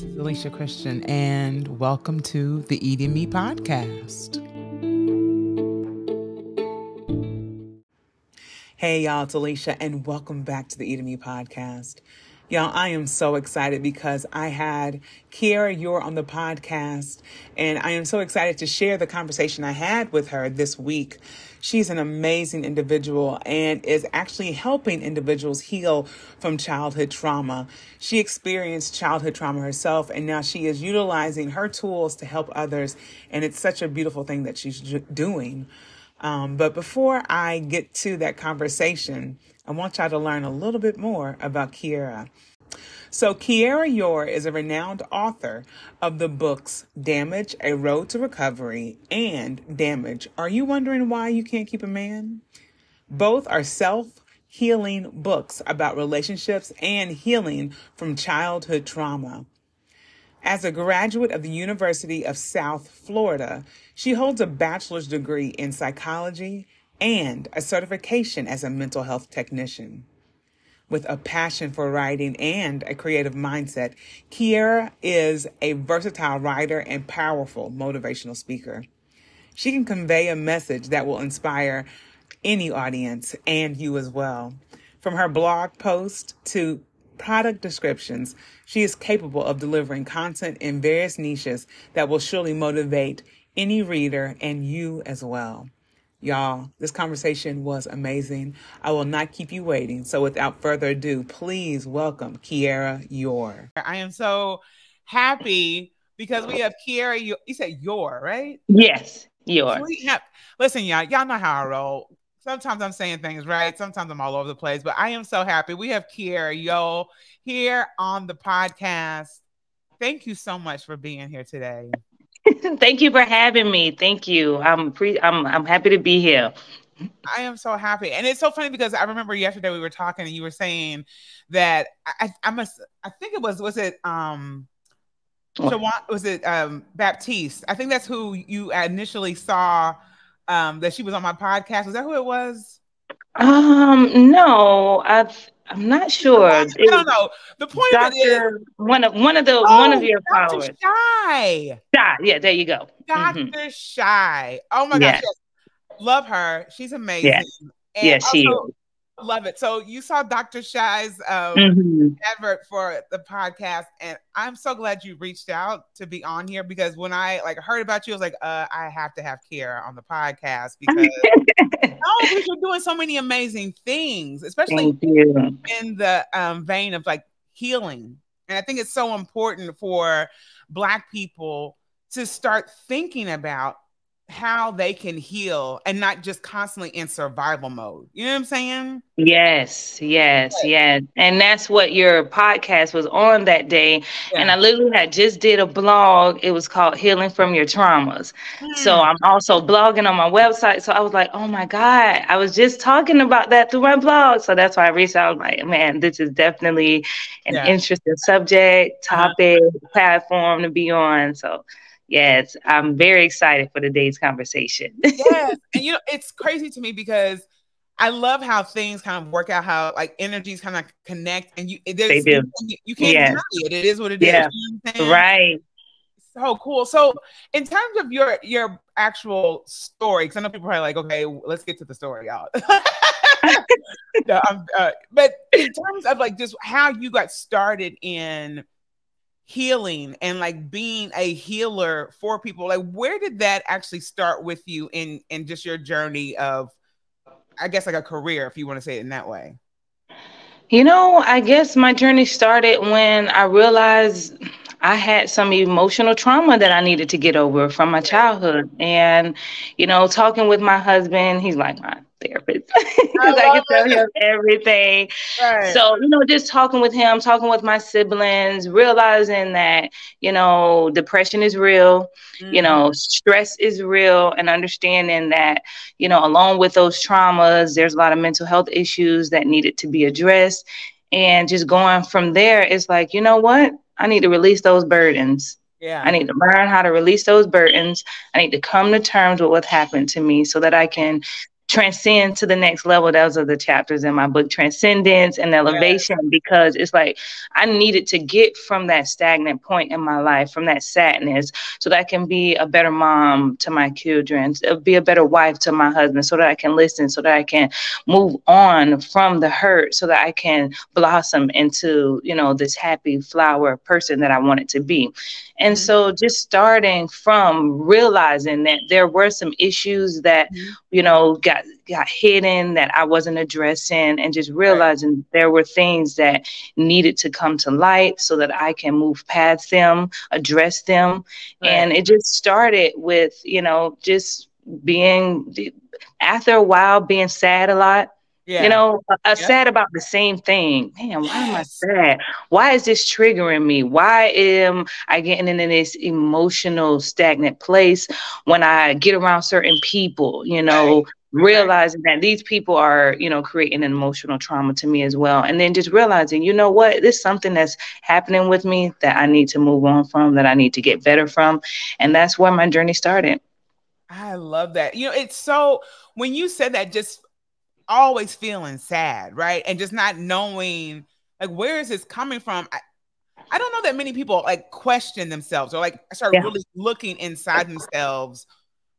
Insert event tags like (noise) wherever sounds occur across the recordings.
This is Alicia Christian, and welcome to the Eating Me podcast. Hey, y'all, it's Alicia, and welcome back to the Eating Me podcast. Y'all, I am so excited because I had Kiera Yore on the podcast, and I am so excited to share the conversation I had with her this week. She's an amazing individual and is actually helping individuals heal from childhood trauma. She experienced childhood trauma herself, and now she is utilizing her tools to help others, and it's such a beautiful thing that she's doing. Um, but before I get to that conversation, I want y'all to learn a little bit more about Kiera. So, Kiera Yore is a renowned author of the books Damage, A Road to Recovery, and Damage. Are you wondering why you can't keep a man? Both are self healing books about relationships and healing from childhood trauma. As a graduate of the University of South Florida, she holds a bachelor's degree in psychology and a certification as a mental health technician. With a passion for writing and a creative mindset, Kiera is a versatile writer and powerful motivational speaker. She can convey a message that will inspire any audience and you as well. From her blog post to product descriptions, she is capable of delivering content in various niches that will surely motivate any reader and you as well. Y'all, this conversation was amazing. I will not keep you waiting. So without further ado, please welcome Kiera Yore. I am so happy because we have Kiera. You, you said Yor, right? Yes, Yor. Have, listen, y'all, y'all know how I roll. Sometimes I'm saying things right. Sometimes I'm all over the place, but I am so happy. We have Kiera Yo here on the podcast. Thank you so much for being here today. (laughs) Thank you for having me. Thank you. I'm pre- I'm I'm happy to be here. I am so happy, and it's so funny because I remember yesterday we were talking, and you were saying that I, I must. I think it was was it um, Shawan, was it um Baptiste? I think that's who you initially saw um that she was on my podcast. Was that who it was? Um, no, I've I'm not sure. I don't know. The point Dr. of it is one of one of the oh, one of your Dr. followers. Shy. Shy. Yeah, there you go. Doctor mm-hmm. Shy. Oh my yes. gosh. Yes. Love her. She's amazing. Yes. Yes, she is. Love it. So you saw Dr. Shy's um, mm-hmm. advert for the podcast, and I'm so glad you reached out to be on here because when I like heard about you, I was like, uh, I have to have Kiera on the podcast (laughs) because oh, you're doing so many amazing things, especially in the um, vein of like healing. And I think it's so important for Black people to start thinking about how they can heal and not just constantly in survival mode. You know what I'm saying? Yes, yes, yes. And that's what your podcast was on that day. Yeah. And I literally had just did a blog. It was called Healing from Your Traumas. Mm. So I'm also blogging on my website. So I was like, oh my God, I was just talking about that through my blog. So that's why I reached out. like, man, this is definitely an yeah. interesting subject, uh-huh. topic, platform to be on. So yes, I'm very excited for today's conversation. (laughs) yes. And you know, it's crazy to me because I love how things kind of work out, how like energies kind of connect and you they do. You, you can't yes. deny it. It is what it yeah. is. You know right. So cool. So in terms of your your actual story, because I know people are like, okay, let's get to the story, y'all. (laughs) (laughs) no, uh, but in terms of like just how you got started in healing and like being a healer for people like where did that actually start with you in in just your journey of i guess like a career if you want to say it in that way? You know i guess my journey started when i realized I had some emotional trauma that I needed to get over from my childhood. And, you know, talking with my husband, he's like my therapist because (laughs) I, I, can tell him everything. Right. So, you know, just talking with him, talking with my siblings, realizing that, you know, depression is real, mm-hmm. you know, stress is real, and understanding that, you know, along with those traumas, there's a lot of mental health issues that needed to be addressed. And just going from there, it's like, you know what? I need to release those burdens. Yeah. I need to learn how to release those burdens. I need to come to terms with what happened to me so that I can transcend to the next level. Those are the chapters in my book, Transcendence and Elevation, because it's like I needed to get from that stagnant point in my life, from that sadness, so that I can be a better mom to my children, be a better wife to my husband, so that I can listen, so that I can move on from the hurt, so that I can blossom into, you know, this happy flower person that I wanted to be. And mm-hmm. so just starting from realizing that there were some issues that, mm-hmm. you know, got got hidden that I wasn't addressing and just realizing right. there were things that needed to come to light so that I can move past them, address them. Right. And it just started with, you know, just being after a while being sad a lot yeah. You know, uh, yep. sad about the same thing. Man, why yes. am I sad? Why is this triggering me? Why am I getting into this emotional stagnant place when I get around certain people? You know, right. realizing that these people are, you know, creating an emotional trauma to me as well. And then just realizing, you know what, this is something that's happening with me that I need to move on from, that I need to get better from. And that's where my journey started. I love that. You know, it's so when you said that, just always feeling sad, right? And just not knowing like where is this coming from? I, I don't know that many people like question themselves or like start yeah. really looking inside themselves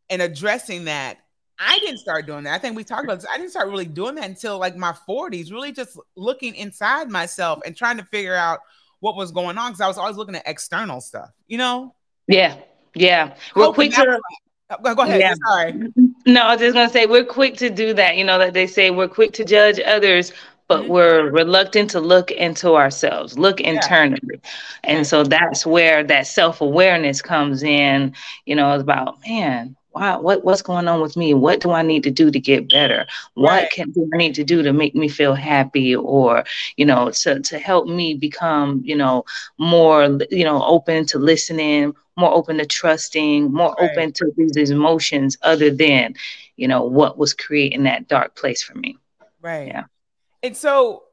and addressing that. I didn't start doing that. I think we talked about this. I didn't start really doing that until like my 40s, really just looking inside myself and trying to figure out what was going on because I was always looking at external stuff, you know? Yeah. Yeah. Real quick to, Go, go ahead. Yeah. Sorry. No, I was just gonna say we're quick to do that. You know that they say we're quick to judge others, but mm-hmm. we're reluctant to look into ourselves, look yeah. internally. And so that's where that self-awareness comes in, you know, it's about, man, what what's going on with me? What do I need to do to get better? What right. can do I need to do to make me feel happy or, you know, to to help me become, you know, more, you know, open to listening, more open to trusting, more right. open to these emotions other than, you know, what was creating that dark place for me. Right. Yeah. And so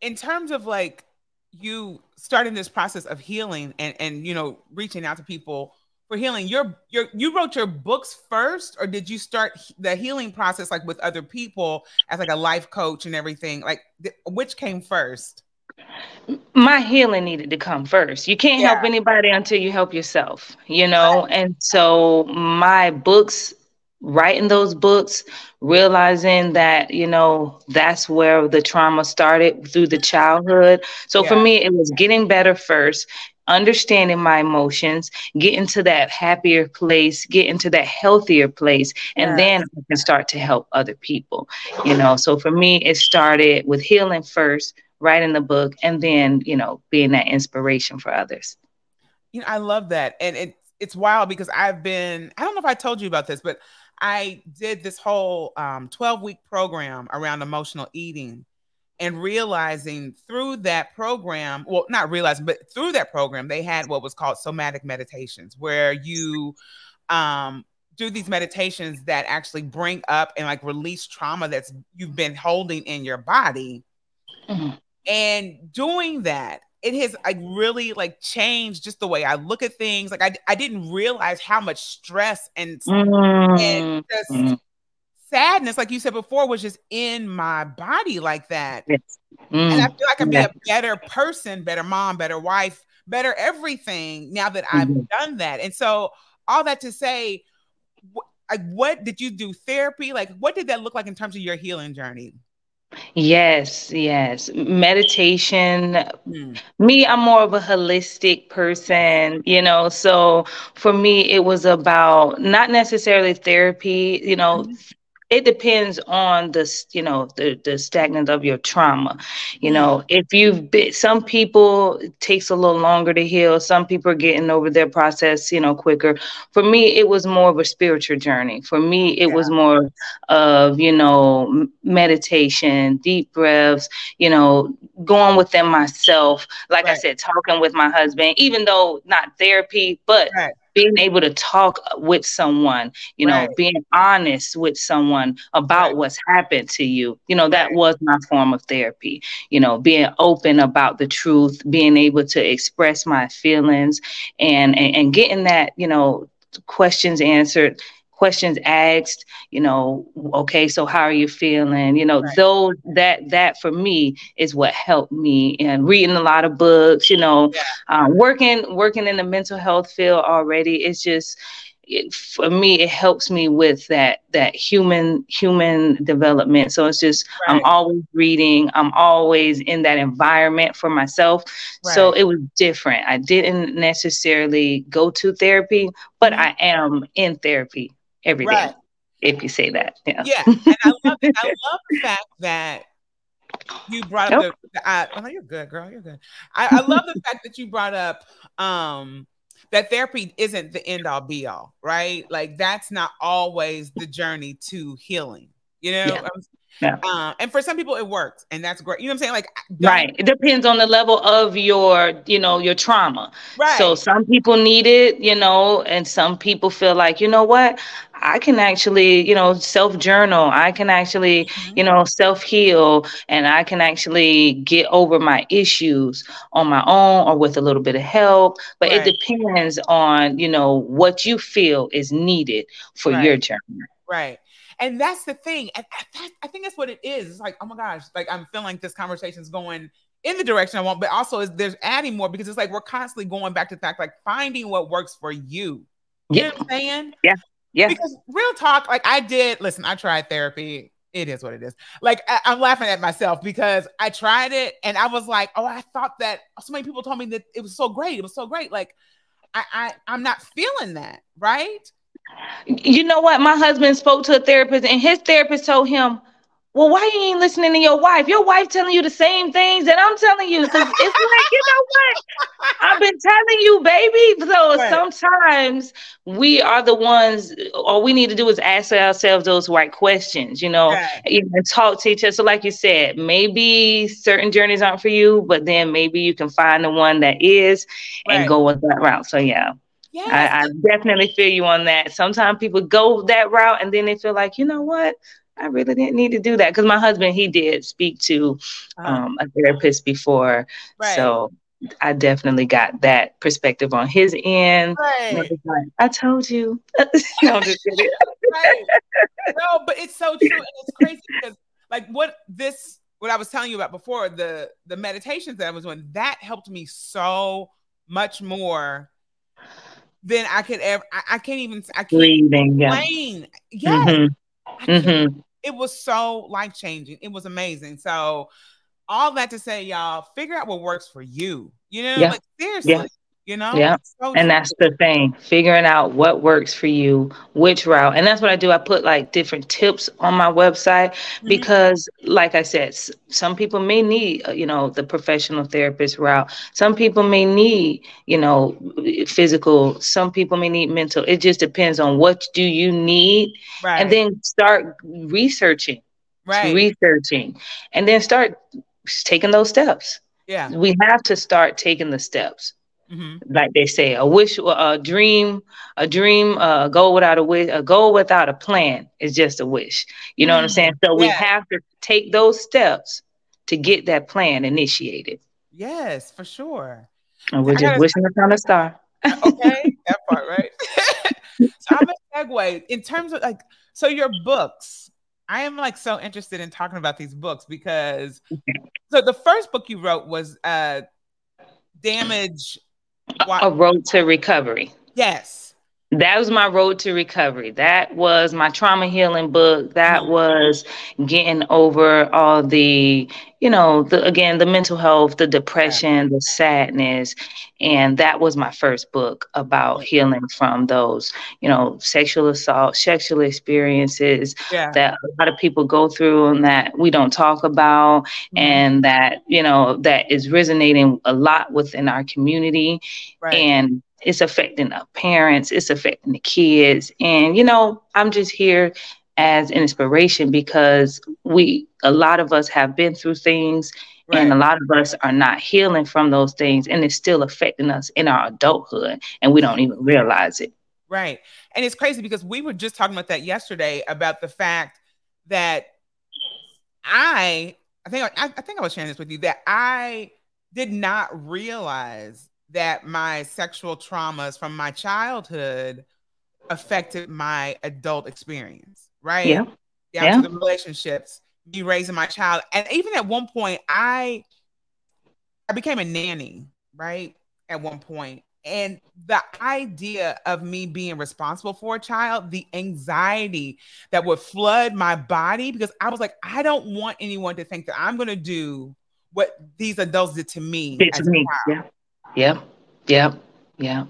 in terms of like you starting this process of healing and and you know reaching out to people for healing your your you wrote your books first or did you start the healing process like with other people as like a life coach and everything like th- which came first my healing needed to come first. You can't yeah. help anybody until you help yourself, you know? And so my books, writing those books, realizing that, you know, that's where the trauma started through the childhood. So yeah. for me, it was getting better first, understanding my emotions, get into that happier place, get into that healthier place, and then I can start to help other people, you know? So for me, it started with healing first writing the book, and then, you know, being that inspiration for others. You know, I love that. And it, it's wild because I've been, I don't know if I told you about this, but I did this whole um, 12 week program around emotional eating and realizing through that program, well, not realizing, but through that program, they had what was called somatic meditations, where you um, do these meditations that actually bring up and like release trauma that's you've been holding in your body. Mm-hmm. And doing that, it has like really like changed just the way I look at things. Like I, I didn't realize how much stress and, mm. and just mm. Sadness, like you said before, was just in my body like that. Yes. Mm. And I feel like I can be a better person, better mom, better wife, better everything now that I've mm-hmm. done that. And so all that to say, like what did you do therapy? Like what did that look like in terms of your healing journey? Yes, yes. Meditation. Mm. Me, I'm more of a holistic person, you know. So for me, it was about not necessarily therapy, you know, mm-hmm it depends on the you know the the stagnant of your trauma you know mm-hmm. if you've been some people it takes a little longer to heal some people are getting over their process you know quicker for me it was more of a spiritual journey for me it yeah. was more of you know meditation deep breaths you know going within myself like right. i said talking with my husband even though not therapy but right being able to talk with someone, you know, right. being honest with someone about right. what's happened to you. You know, that right. was my form of therapy. You know, being open about the truth, being able to express my feelings and and, and getting that, you know, questions answered questions asked you know okay so how are you feeling you know right. those that that for me is what helped me and reading a lot of books you know yeah. um, working working in the mental health field already it's just it, for me it helps me with that that human human development so it's just right. i'm always reading i'm always in that environment for myself right. so it was different i didn't necessarily go to therapy but mm-hmm. i am in therapy every day. right. if you say that yeah yeah and i love it. i love the fact that you brought up the, the I, oh you're good girl you're good I, I love the fact that you brought up um that therapy isn't the end all be all, right? Like that's not always the journey to healing. You know, yeah. Yeah. Um, and for some people it works and that's great. You know what I'm saying? Like right. It depends on the level of your, you know, your trauma. Right. So some people need it, you know, and some people feel like, you know what, I can actually, you know, self journal. I can actually, mm-hmm. you know, self heal and I can actually get over my issues on my own or with a little bit of help. But right. it depends on, you know, what you feel is needed for right. your journey. Right. And that's the thing. And I think that's what it is. It's like, oh my gosh, like I'm feeling like this conversation is going in the direction I want, but also is there's adding more because it's like we're constantly going back to the fact like finding what works for you. You yeah. know what I'm saying? Yeah. Yeah. Because real talk, like I did, listen, I tried therapy. It is what it is. Like I, am laughing at myself because I tried it and I was like, oh, I thought that so many people told me that it was so great. It was so great. Like I, I I'm not feeling that, right? You know what? My husband spoke to a therapist, and his therapist told him, well, why you ain't listening to your wife? Your wife telling you the same things that I'm telling you. Cause it's like, you know what? I've been telling you, baby. So right. sometimes we are the ones, all we need to do is ask ourselves those right questions, you know, right. and talk to each other. So, like you said, maybe certain journeys aren't for you, but then maybe you can find the one that is and go with that route. So yeah. Yes. I, I definitely feel you on that. Sometimes people go that route and then they feel like, you know what? I really didn't need to do that because my husband he did speak to uh-huh. um, a therapist before, right. so I definitely got that perspective on his end. Right. I told you. (laughs) no, right. no, but it's so true, and it's crazy (laughs) because like what this what I was telling you about before the the meditations that I was doing that helped me so much more than I could ever. I, I can't even. I can't Breathing. Yeah. Yes. Mm-hmm. Mm-hmm it was so life changing. It was amazing. So, all that to say, y'all, figure out what works for you. You know, yeah. like seriously. Yeah. You know, yeah. So and that's the thing, figuring out what works for you, which route. And that's what I do. I put like different tips on my website mm-hmm. because, like I said, some people may need, uh, you know, the professional therapist route. Some people may need, you know, physical. Some people may need mental. It just depends on what do you need. Right. And then start researching. Right. Researching. And then start taking those steps. Yeah. We have to start taking the steps. Mm-hmm. Like they say, a wish, a dream, a dream, a goal without a wish, a goal without a plan is just a wish. You know mm-hmm. what I'm saying? So yeah. we have to take those steps to get that plan initiated. Yes, for sure. And we're I just wishing upon a star. (laughs) okay, that part, right? (laughs) so I'm a segue in terms of like, so your books. I am like so interested in talking about these books because so the first book you wrote was uh damage a road to recovery. Yes. That was my road to recovery. That was my trauma healing book. That mm-hmm. was getting over all the, you know, the again, the mental health, the depression, the sadness. And that was my first book about healing from those, you know, sexual assault, sexual experiences yeah. that a lot of people go through and that we don't talk about mm-hmm. and that, you know, that is resonating a lot within our community. Right. And it's affecting the parents, it's affecting the kids. And, you know, I'm just here as an inspiration because we, a lot of us have been through things right. and a lot of us are not healing from those things and it's still affecting us in our adulthood and we don't even realize it. Right. And it's crazy because we were just talking about that yesterday about the fact that I, I think I, I think I was sharing this with you that I did not realize that my sexual traumas from my childhood affected my adult experience, right? Yeah. Down Yeah. to the relationships, me raising my child. And even at one point, I I became a nanny, right? At one point. And the idea of me being responsible for a child, the anxiety that would flood my body, because I was like, I don't want anyone to think that I'm going to do what these adults did to me. Did to me. Yeah. Yep. Yep. Yep.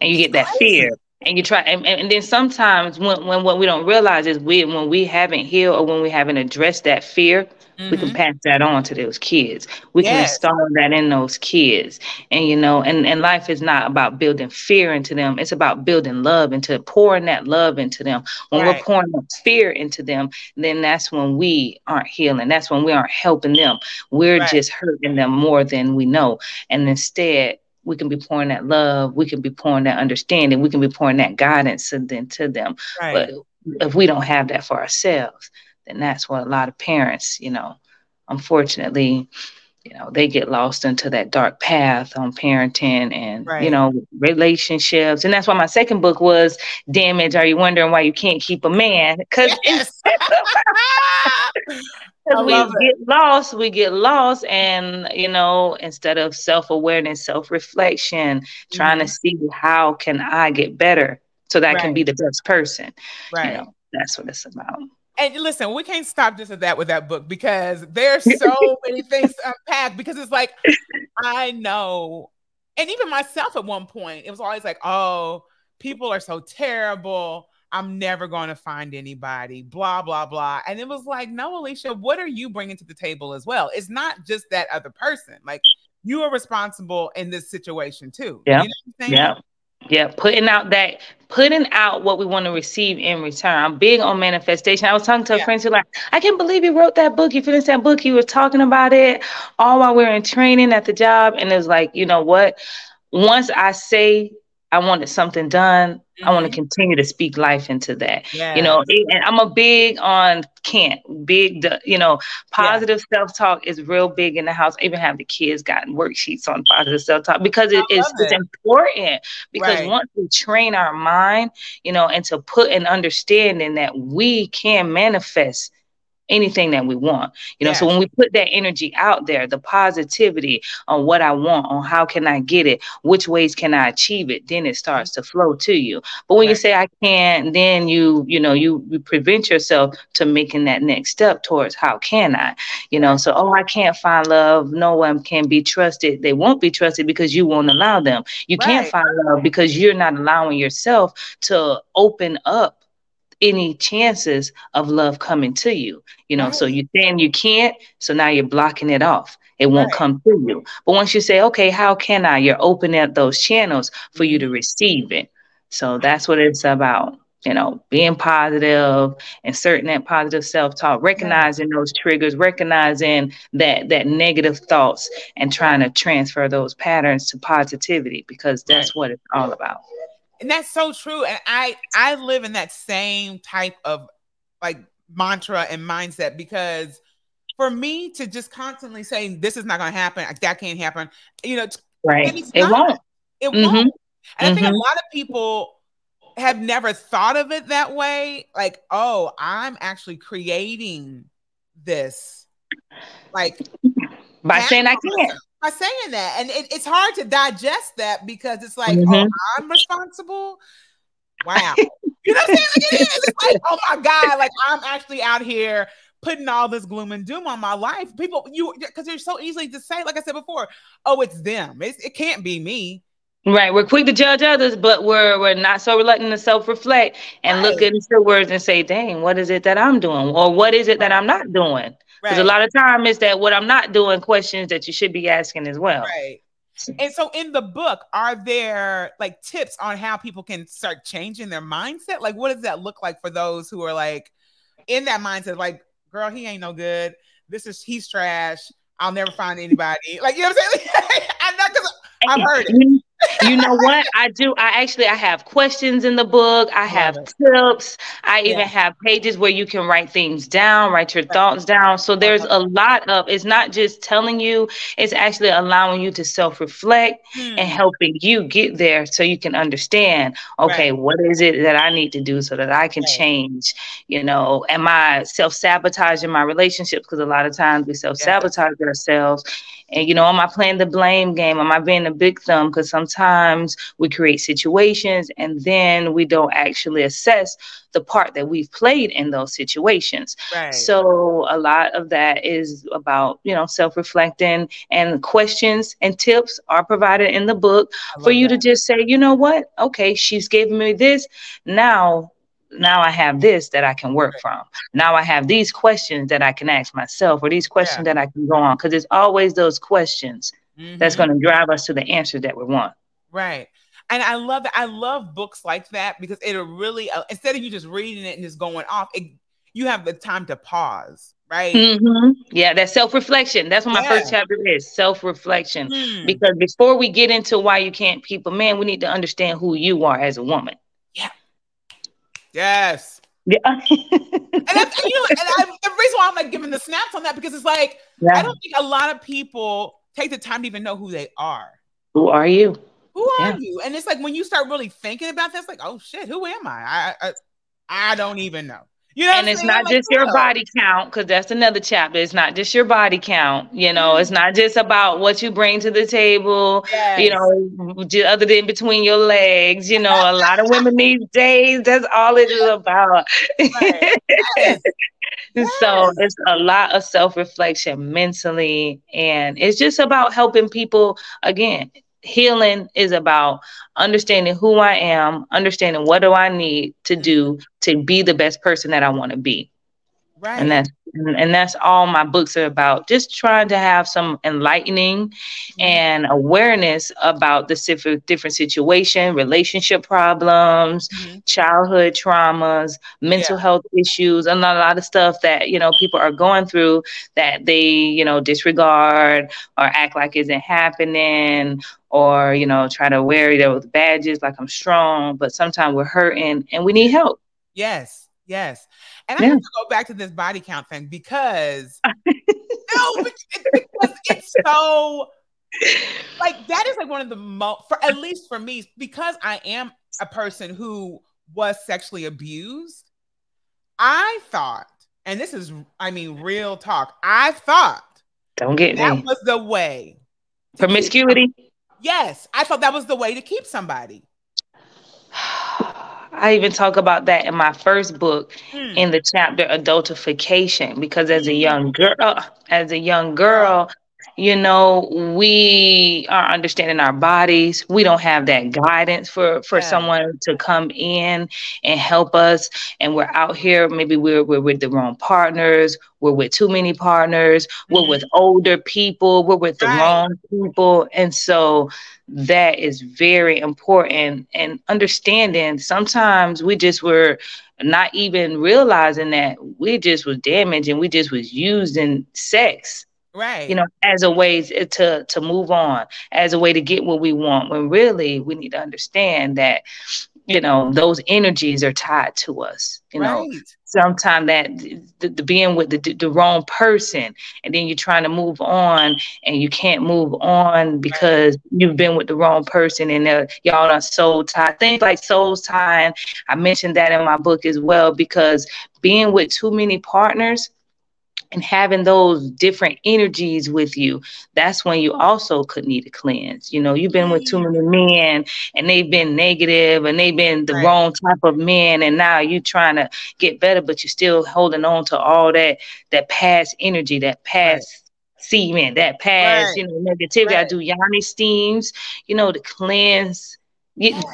And you get that fear. And you try and, and then sometimes when, when what we don't realize is we when we haven't healed or when we haven't addressed that fear, we can Mhm. pass that on to those kids. We can Yes. install that in those kids. And you know, and, and life is not about building fear into them. It's about building love into pouring that love into them. When Right. we're pouring fear into them, then that's when we aren't healing. That's when we aren't helping them. We're Right. just hurting them more than we know. And instead, we can be pouring that love, we can be pouring that understanding, we can be pouring that guidance to them to them. Right. But if we don't have that for ourselves, then that's what a lot of parents, you know, unfortunately, you know, they get lost into that dark path on parenting and, Right. you know, relationships. And that's why my second book was Damage. Are you wondering why you can't keep a man? Because Yes. (laughs) (laughs) We it. get lost, we get lost. And, you know, instead of self awareness, self reflection, trying to mm-hmm. see how can I get better so that I can be the best person. right. You know, that's what it's about. And listen, we can't stop just at that with that book because there's so (laughs) many things to unpack. Because it's like, I know, and even myself at one point, it was always like, oh, people are so terrible. I'm never going to find anybody, blah, blah, blah. And it was like, no, Alicia, what are you bringing to the table as well? It's not just that other person. Like, you are responsible in this situation too. Yeah. You know what I'm saying? Yeah. Yeah, putting out that, putting out what we want to receive in return. I'm big on manifestation. I was talking to a Yeah. friend who like, I can't believe you wrote that book. You finished that book. You were talking about it all while we were in training at the job. And it's like, you know what? Once I say I wanted something done, I want to mm-hmm. continue to speak life into that. Yeah. You know, and I'm a big on can't big, you know, positive self talk is real big in the house. I even have the kids gotten worksheets on positive self talk because it is it. important. Because Right. once we train our mind, you know, and to put an understanding that we can manifest anything that we want you know so when we put that energy out there the positivity on what i want on how can i get it which ways can i achieve it then it starts to flow to you. But when you say i can't then you you know you, you prevent yourself to making that next step towards how can i? You know so oh i can't find love. No one can be trusted. They won't be trusted because you won't allow them. You can't find love because you're not allowing yourself to open up any chances of love coming to you. You know so Right. you saying you can't so now you're blocking it off. It won't Right. come to you. But once you say okay how can i? You're opening up those channels for you to Mm-hmm. receive it. So that's what it's about you know being positive inserting that positive self-talk recognizing those triggers recognizing that that negative thoughts and trying to transfer those patterns to positivity because that's what it's all about and that's so true and i i live in that same type of like mantra and mindset because for me to just constantly say this is not going to happen that can't happen you know right. it won't. it Mhm. won't. And i think a Mhm. lot of people have never thought of it that way like oh i'm actually creating this like by saying i can't by saying that. And it, it's hard to digest that because it's like oh Mhm. i'm responsible? Wow. (laughs) You know what i'm saying? Like it is. It's like oh my god like i'm actually out here putting all this gloom and doom on my life. People you because you're so easily to say like i said before oh it's them. It's, it can't be me. Right, we're quick to judge others, but we're we're not so reluctant to self-reflect and look Right. into words and say, "Dang, what is it that I'm doing, or what is it that I'm not doing?" Because a lot of time is that what I'm not doing questions that you should be asking as well. right. And so in the book are there like tips on how people can start changing their mindset? Like what does that look like for those who are like in that mindset like girl he ain't no good. This is he's trash. I'll never find anybody. Like you know what i'm saying? (laughs) I know because i've heard it you know what I do? I actually I have questions in the book. I have tips. I even yeah. have pages where you can write things down, write your thoughts down. So there's a lot of it's not just telling you, it's actually allowing you to self-reflect hmm. and helping you get there so you can understand, okay, right. what is it that I need to do so that I can right. change? You know, am I self-sabotaging my relationships? Because a lot of times we self-sabotage yeah. ourselves and, you know, am I playing the blame game? Am I being a big thumb? Because sometimes we create situations and then we don't actually assess the part that we've played in those situations. Right. So a lot of that is about, you know, self-reflecting and questions and tips are provided in the book for you that. to just say, you know what? Okay, she's giving me this. Now now I have this that I can work from. Now I have these questions that I can ask myself or these questions yeah. that I can go on because it's always those questions mm-hmm. that's going to drive us to the answer that we want. Right. And I love that. I love books like that because it'll really, uh, instead of you just reading it and just going off, it, you have the time to pause, right? Mm-hmm. Yeah, that self reflection. That's what my yeah. first chapter is self reflection. Mm. Because before we get into why you can't people, man, we need to understand who you are as a woman. Yeah. Yes. Yeah. (laughs) and that's you know, and I, the reason why I'm like giving the snaps on that because it's like yeah. I don't think a lot of people take the time to even know who they are. Who are you? Who are yeah. you? And it's like when you start really thinking about this, like, oh shit, who am I? I I, I don't even know. You know and it's not just your body count, because that's another chapter. It's not just your body count. You know, mm-hmm. it's not just about what you bring to the table. Yes. You know, other than between your legs. You know, a lot of women these days, that's all it is about. Right. Yes. (laughs) Yes. So it's a lot of self reflection mentally, and it's just about helping people again healing is about understanding who I am, understanding what do I need to do to be the best person that I want to be. Right. And that's and that's all my books are about. Just trying to have some enlightening mm-hmm. and awareness about the different different situation, relationship problems, mm-hmm. childhood traumas, mental yeah. health issues, and a lot of stuff that you know people are going through that they you know disregard or act like isn't happening or you know try to wear those badges like I'm strong, but sometimes we're hurting and we need help. Yes, yes. And I have to go back to this body count thing because (laughs) no, because it's so like that is like one of the most for at least for me because I am a person who was sexually abused. I thought, and this is I mean real talk. I thought don't get that me. was the way promiscuity. Yes, I thought that was the way to keep somebody. I even talk about that in my first book mm. in the chapter adultification because as a young girl, as a young girl, you know we are understanding our bodies. We don't have that guidance for for yeah. someone to come in and help us. And we're out here maybe we're, we're with the wrong partners we're with too many partners mm-hmm. we're with older people we're with the wrong people. And so that is very important. And understanding sometimes we just were not even realizing that we just was damaged and we just was using sex right. you know as a way to to move on as a way to get what we want when really we need to understand that you know those energies are tied to us you right. know sometimes that the, the, being with the, the wrong person and then you're trying to move on and you can't move on because you've been with the wrong person and uh, y'all are soul tied things like soul tying. I mentioned that in my book as well because being with too many partners and having those different energies with you, that's when you also could need a cleanse. You know, you've been with too many men and they've been negative and they've been the right. wrong type of men, and now you're trying to get better, but you're still holding on to all that that past energy, that past right. semen, that past, right. you know, negativity. I do yoni steams, you know, to cleanse, yes.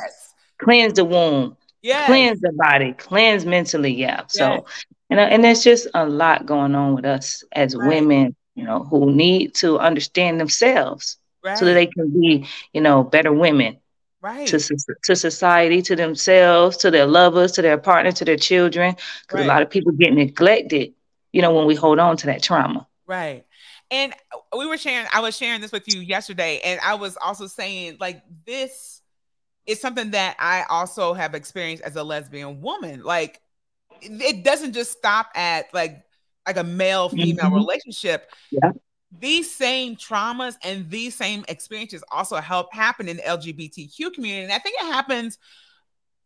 cleanse the womb. Yeah. Cleanse the body, cleanse mentally. Yeah. So yes and uh, and there's just a lot going on with us as right. women, you know, who need to understand themselves right. so that they can be, you know, better women. Right. To, to society, to themselves, to their lovers, to their partner, to their children. Because right. a lot of people get neglected, you know, when we hold on to that trauma. Right. And uh, we were sharing, I was sharing this with you yesterday, and I was also saying, like, this is something that I also have experienced as a lesbian woman. Like, it doesn't just stop at like like a male female mm-hmm. relationship. Yeah. These same traumas and these same experiences also help happen in the LGBTQ community. And I think it happens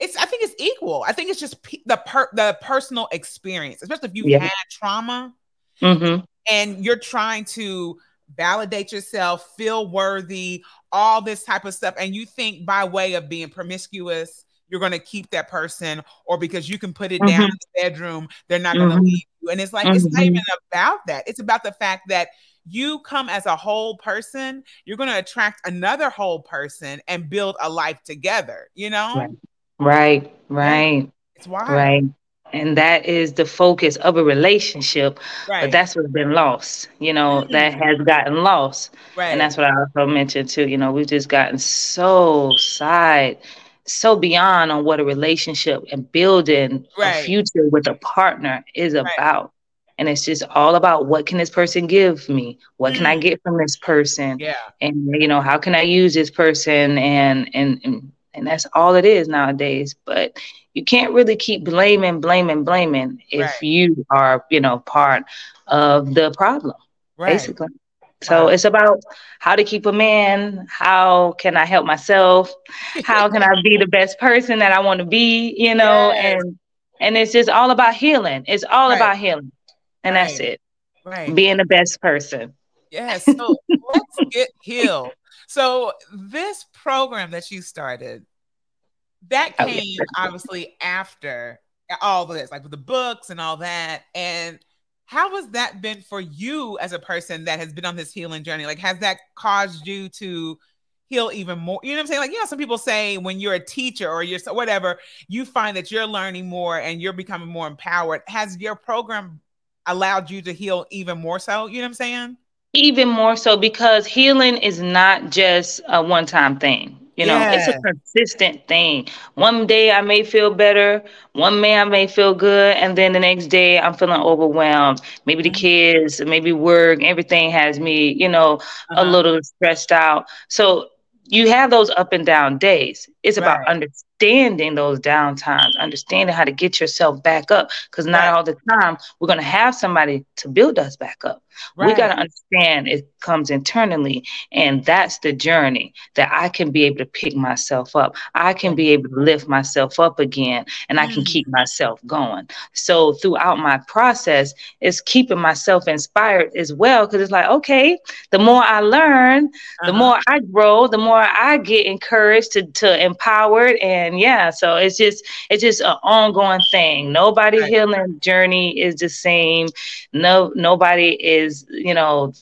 it's I think it's equal. I think it's just the per, the personal experience, especially if you've yeah. had trauma mm-hmm. and you're trying to validate yourself, feel worthy, all this type of stuff, and you think by way of being promiscuous, you're going to keep that person, or because you can put it mm-hmm. down in the bedroom, they're not going to mm-hmm. leave you. And it's like it's not mm-hmm. even about that. It's about the fact that you come as a whole person, you're going to attract another whole person and build a life together. You know. Right. Right, right. It's wild. Right. And that is the focus of a relationship. Right. But that's what's been lost, you know, mm-hmm. that has gotten lost. Right. And that's what I also mentioned too. You know, we've just gotten so side, so beyond on what a relationship and building right. a future with a partner is right. about. And it's just all about what can this person give me? What mm. can I mm. get from this person? Yeah. And you know, how can I use this person and and, and and that's all it is nowadays. But you can't really keep blaming, blaming, blaming if right. you are, you know, part of the problem, right. basically. So wow. it's about how to keep a man. How can I help myself? How can I be the (laughs) best person that I want to be? You know, yes. and and it's just all about healing. It's all right. about healing, and right. that's it. Right, being the best person. Yes. So (laughs) let's get healed. So this program that you started, that oh, came obviously after all this, like with the books and all that. And how has that been for you as a person that has been on this healing journey? Like, has that caused you to heal even more? You know what I'm saying? Like, you know, some people say when you're a teacher or you're whatever, you find that you're learning more and you're becoming more empowered. Has your program allowed you to heal even more so? You know what I'm saying? even more so because healing is not just a one time thing. You know, yeah. it's a consistent thing. One day I may feel better, one day I may feel good, and then the next day I'm feeling overwhelmed. Maybe the mm-hmm. kids, maybe work, everything has me, you know, uh-huh. a little stressed out. So you have those up and down days. It's right. about understanding those downtimes, understanding how to get yourself back up. Because not right. all the time we're going to have somebody to build us back up. Right. We got to understand it comes internally. And that's the journey that I can be able to pick myself up. I can be able to lift myself up again and I can keep mm. myself going. So throughout my process, it's keeping myself inspired as well. Cause it's like, okay, the more I learn, uh-huh. the more I grow, the more I get encouraged to, to empowered. And yeah, so it's just, it's just an ongoing thing. Nobody right. healing journey is the same. No, nobody is you know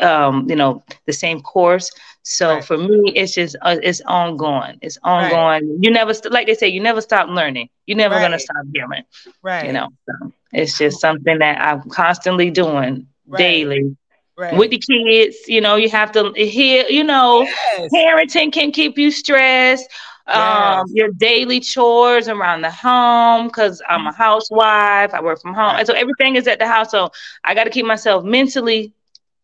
um, you know the same course. So right. for me, it's just uh, it's ongoing. It's ongoing. Right. You never st- like they say, you never stop learning. You're never right. gonna stop healing. Right. You know, so it's just something that I'm constantly doing daily. Right. With the kids, you know, you have to hear, you know, yes. parenting can keep you stressed. Um, yes. Um, your daily chores around the home because I'm a mm-hmm. housewife. I work from home, right. and so everything is at the house. So I got to keep myself mentally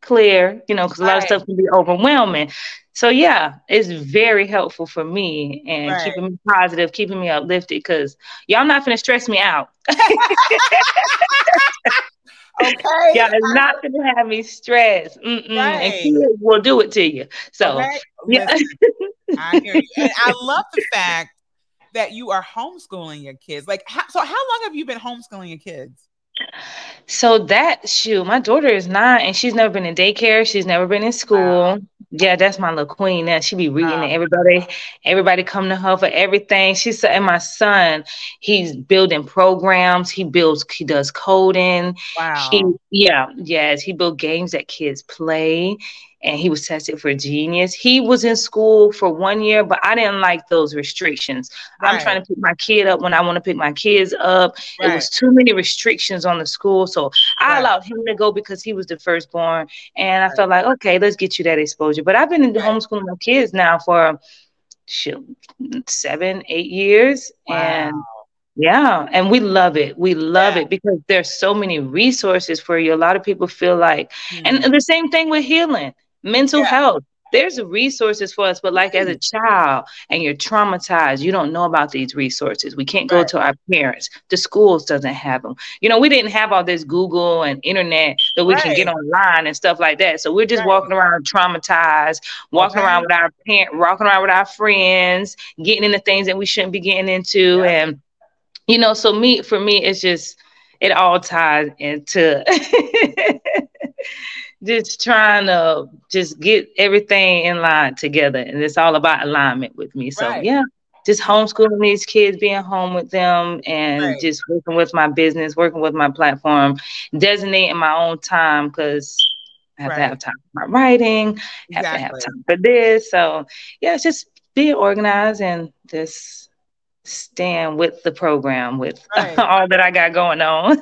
clear, you know, because a lot right. of stuff can be overwhelming. So yeah, it's very helpful for me and right. keeping me positive, keeping me uplifted. Because y'all not gonna stress me out. (laughs) (laughs) okay. Y'all is not um, gonna have me stressed. Right. And kids will do it to you. So yeah. I hear you. And I love the (laughs) fact that you are homeschooling your kids. Like, how, so how long have you been homeschooling your kids? So that shoe, my daughter is nine and she's never been in daycare. She's never been in school. Wow. Yeah, that's my little queen. Now she be reading wow. to everybody. Everybody come to her for everything. She's and my son, he's building programs. He builds, he does coding. Wow. He, yeah, yes, he built games that kids play and he was tested for genius. He was in school for one year, but I didn't like those restrictions. Right. I'm trying to pick my kid up when I want to pick my kids up. Right. It was too many restrictions on the school. So I right. allowed him to go because he was the firstborn. And I felt like, okay, let's get you that exposure. But I've been in homeschooling my kids now for shoot, seven, eight years. Wow. And Yeah, and we love it. We love Yeah. it because there's so many resources for you. A lot of people feel like, and Mhm. the same thing with healing, mental Yeah. health. There's resources for us, but like as a mm-hmm. child and you're traumatized, you don't know about these resources. We can't go Right. to our parents. The schools doesn't have them. You know, we didn't have all this Google and internet that we can get online and stuff like that. So we're just Right. walking around traumatized, walking around mm-hmm. with our parent, walking around with our friends, getting into things that we shouldn't be getting into, Yeah. and you know so me for me it's just it all ties into (laughs) just trying to just get everything in line together and it's all about alignment with me so Right. yeah just homeschooling these kids being home with them and Right. just working with my business working with my platform designating my own time because I have to have time for my writing, have to have time for this. So yeah, it's just being organized and just stand with the program with Right. (laughs) all that I got going on.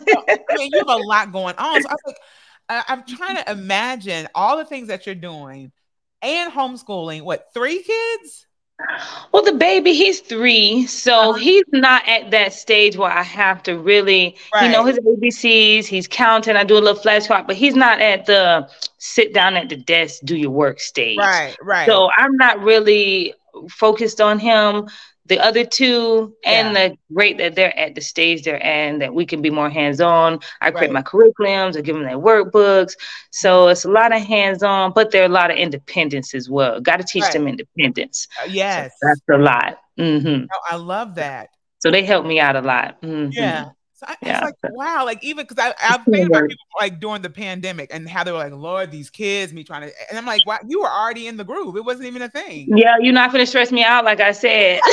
I mean, you have a lot going on. So I was like, I, I'm trying to imagine all the things that you're doing and homeschooling. What, three kids? well, the baby, he's three, so Uh-huh. he's not at that stage where I have to really, you know, his ABCs, he's counting, I do a little flashcard, but he's not at the sit down at the desk, do your work stage. Right, right. So I'm not really focused on him. The other two, and the rate that they're at the stage they're in, that we can be more hands on. I create Right. my curriculums, I give them their workbooks. So it's a lot of hands on, but there are a lot of independence as well. Got to teach Right. them independence. Uh, So yes. that's a lot. hmm Oh, I love that. So they help me out a lot. Mhm. Yeah. So I, Yeah. it's like, wow, like even because I, I'm thinking about people like during the pandemic and how they were like, Lord, these kids, me trying to, and I'm like, wow, you were already in the groove. It wasn't even a thing. Yeah, you're not gonna stress me out, like I said. (laughs)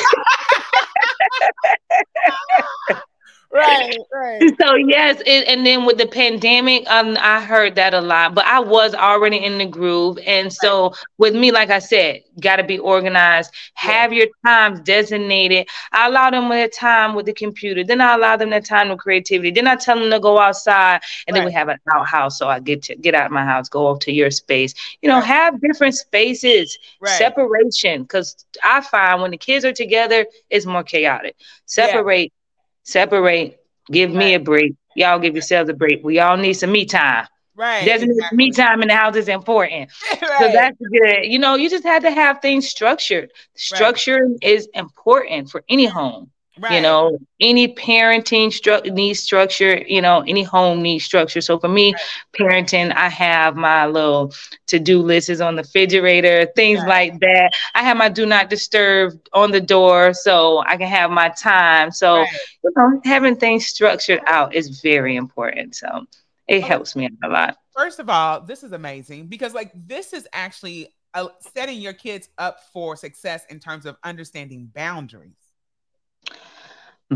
(laughs) (laughs) Right, right. (laughs) so yes, it, and then with the pandemic, um, I heard that a lot, but I was already in the groove, and so with me, like I said, got to be organized. Have your times designated. I allow them their time with the computer. Then I allow them their time with creativity. Then I tell them to go outside, and then we have an outhouse. So I get to get out of my house, go up to your space. You know, Right. have different spaces, Right. separation. Because I find when the kids are together, it's more chaotic. Separate separate, give me a break. Y'all give yourselves a break. We all need some me time. Right. Doesn't exactly. me time in the house is important. (laughs) So that's good. You know, you just have to have things structured. Structure is important for any home. Right. You know, any parenting stru- needs structure, you know, any home needs structure. So for me, parenting, I have my little to-do list is on the refrigerator, things Right. like that. I have my do not disturb on the door so I can have my time. So, Right. you know, having things structured out is very important. So it Okay. helps me a lot. First of all, this is amazing because like this is actually uh, setting your kids up for success in terms of understanding boundaries.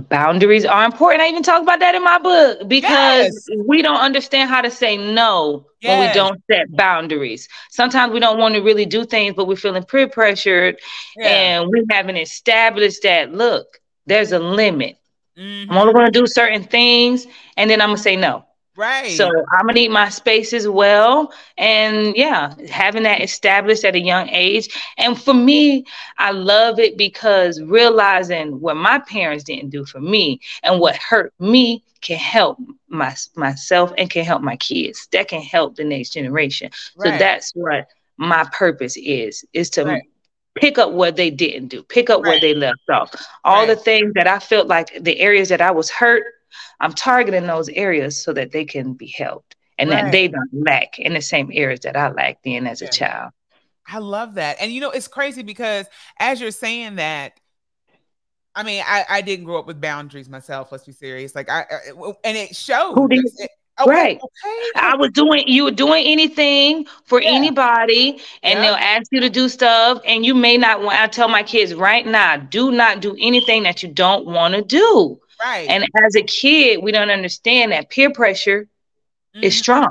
Boundaries are important. I even talk about that in my book because Yes. we don't understand how to say no when we don't set boundaries. Sometimes we don't want to really do things, but we're feeling peer pressured Yeah. and we haven't established that look, there's a limit. Mhm. I'm only going to do certain things and then I'm going to say no. Right. So I'm gonna need my space as well. And yeah, having that established at a young age. And for me, I love it because realizing what my parents didn't do for me and what hurt me can help my myself and can help my kids. That can help the next generation. So that's what my purpose is, is to Right. pick up what they didn't do, pick up Right. where they left off. All the things that I felt like the areas that I was hurt, I'm targeting those areas so that they can be helped and Right. that they don't lack in the same areas that I lacked in as a child. I love that. And you know, it's crazy because as you're saying that, I mean, I, I didn't grow up with boundaries myself. Let's be serious. Like I, I and it shows. Who did- It- oh, okay, Right. Okay. I was doing you were doing anything for Yeah. anybody and Yeah. they'll ask you to do stuff and you may not want I tell my kids right now, do not do anything that you don't want to do. Right. And as a kid, we don't understand that peer pressure is Mhm. strong.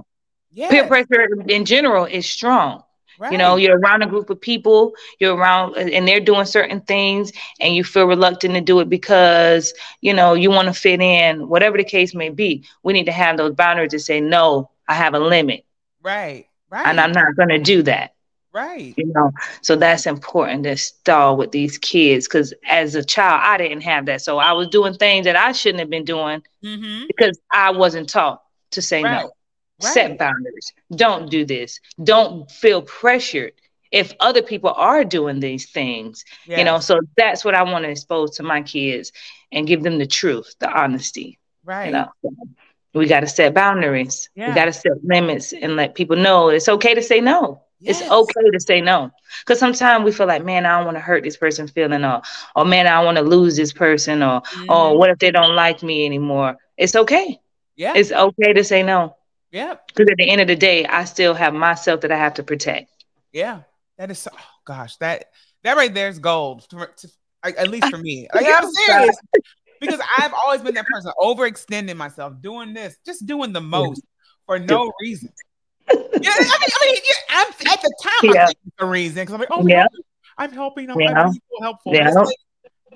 Yes, Peer pressure in general is strong. right. You know, you're around a group of people, you're around, and they're doing certain things, and you feel reluctant to do it because, you know, you want to fit in, whatever the case may be. We need to have those boundaries to say, no, I have a limit, right. Right. and I'm not going to do that. Right. You know, so that's important to start with these kids because as a child, I didn't have that. So I was doing things that I shouldn't have been doing mm-hmm. because I wasn't taught to say right. no. Right. Set boundaries. Don't do this. Don't feel pressured if other people are doing these things. You know, so that's what I want to expose to my kids and give them the truth, the honesty. Right. You know, we got to set boundaries. Yeah. We got to set limits and let people know it's okay to say no. Yes. It's okay to say no. Because sometimes we feel like, man, I don't want to hurt this person feeling or or man, I don't want to lose this person or mm-hmm. or what if they don't like me anymore? It's okay. Yeah. It's okay to say no. Yeah. Because at the end of the day, I still have myself that I have to protect. Yeah. That is so oh gosh, that that right there is gold. To, to, at least for me. (laughs) Like I'm serious. because I've always been that person overextending myself, doing this, just doing the most for no reason. Yeah, I mean, I mean, yeah, I'm at the time yeah. I'm the reason because I'm like, oh yeah, I'm helping, I'm, yeah. I'm helpful. Yeah. Like,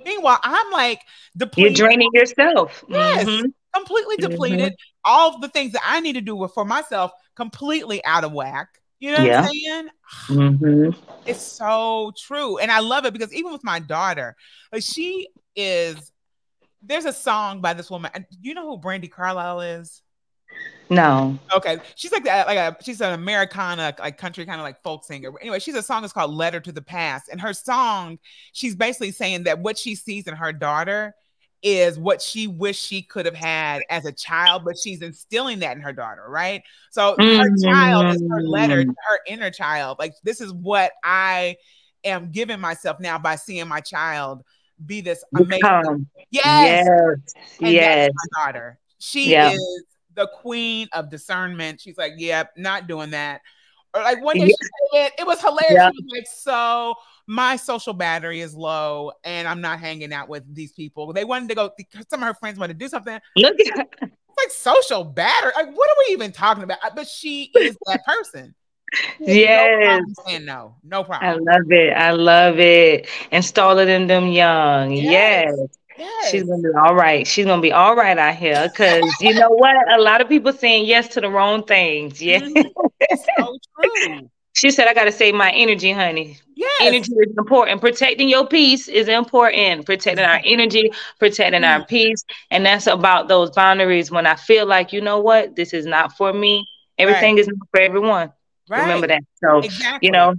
meanwhile, I'm like depleted. You're draining yourself. Yes, mm-hmm. completely depleted. Mm-hmm. All the things that I need to do for myself completely out of whack. You know yeah. what I'm saying? (sighs) Mm-hmm. It's so true. And I love it because even with my daughter, like she is there's a song by this woman. Do you know who Brandi Carlile is? No. Okay. She's like that, like a she's an Americana, like country kind of like folk singer. Anyway, she's a song is called Letter to the Past. And her song, she's basically saying that what she sees in her daughter is what she wished she could have had as a child, but she's instilling that in her daughter, right? So mm-hmm. her child is her letter, to her inner child. Like this is what I am giving myself now by seeing my child be this amazing. Become. Yes. Yes. And yes. my daughter. She yeah. is the queen of discernment. She's like, yep, yeah, not doing that. Or like one day yeah. she said it, it was hilarious. Yeah. She was like, so my social battery is low and I'm not hanging out with these people. They wanted to go, some of her friends wanted to do something. Look at it's like social battery. Like, what are we even talking about? Uh, but she is that person. (laughs) Yes. No saying no. No problem. I love it. I love it. Install it in them young. Yes. yes. Yes. She's gonna be all right. She's gonna be all right out here because you know what? A lot of people saying yes to the wrong things. Yeah, mm-hmm. so true. (laughs) She said, I got to save my energy, honey. Yes. Energy is important. Protecting your peace is important. Protecting our energy, protecting mm-hmm. our peace. And that's about those boundaries when I feel like, you know what, this is not for me. Everything right. is not for everyone. Right. Remember that. So, exactly. you know,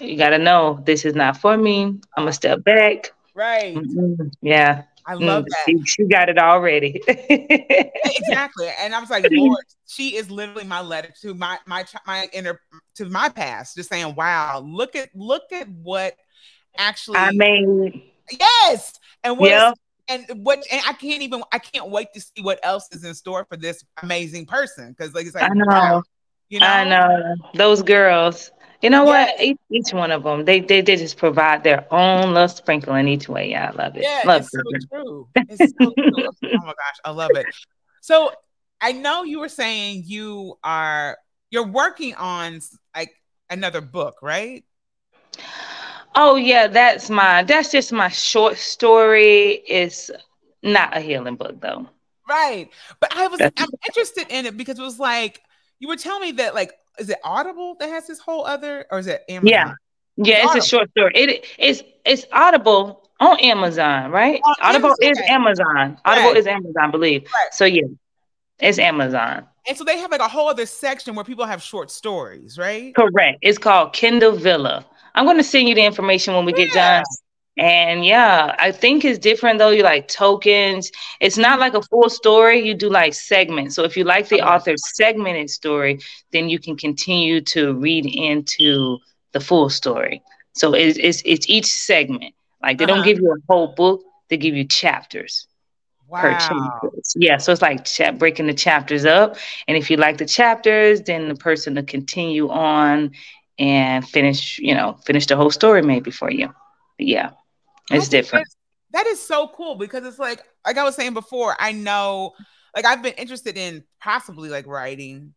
you got to know this is not for me. I'm to step back. Right. Mm-hmm. Yeah. I love mm, that. She, she, got it already. exactly. And I was like, (laughs) Lord, she is literally my letter to my my my inner to my past, just saying, wow, look at look at what actually I mean yes. And what yeah. and what and I can't even I can't wait to see what else is in store for this amazing person. Because like it's like I know. Wow, you know, I know those girls. You know yes. what? Each, each, one of them, they, they they just provide their own little sprinkle in each way. Yeah, I love it. Yeah, love it's it. so true. (laughs) It's so true. Oh my gosh, I love it. So I know you were saying you are you're working on like another book, right? Oh yeah, that's my that's just my short story. It's not a healing book though. Right. But I was that's I'm interested in it because it was like you were telling me that like is it Audible that has this whole other, or is it Amazon? Yeah, yeah, it's, it's a short story. It is it's Audible on Amazon, right? On Audible Amazon. is Amazon. Audible right. is Amazon, I believe. Right. So yeah, it's Amazon. And so they have like a whole other section where people have short stories, right? Correct. It's called Kindle Vella. I'm going to send you the information when we yeah. get done and yeah, I think it's different though. You like tokens. It's not like a full story. You do like segments. So if you like the author's segmented story, then you can continue to read into the full story. So it's it's, it's each segment. Like they uh-huh. don't give you a whole book. They give you chapters. Wow. Yeah, so it's like cha- breaking the chapters up. And if you like the chapters, then the person to continue on and finish, you know, finish the whole story maybe for you. But yeah. It's different. That is so cool because it's like, like I was saying before, I know, like I've been interested in possibly like writing,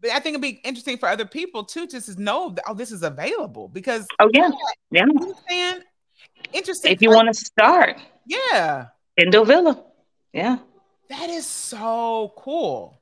but I think it'd be interesting for other people too, just to know that oh, this is available because oh yeah, yeah, yeah. interesting. If you want to start, yeah, Kindle Vella, yeah, that is so cool.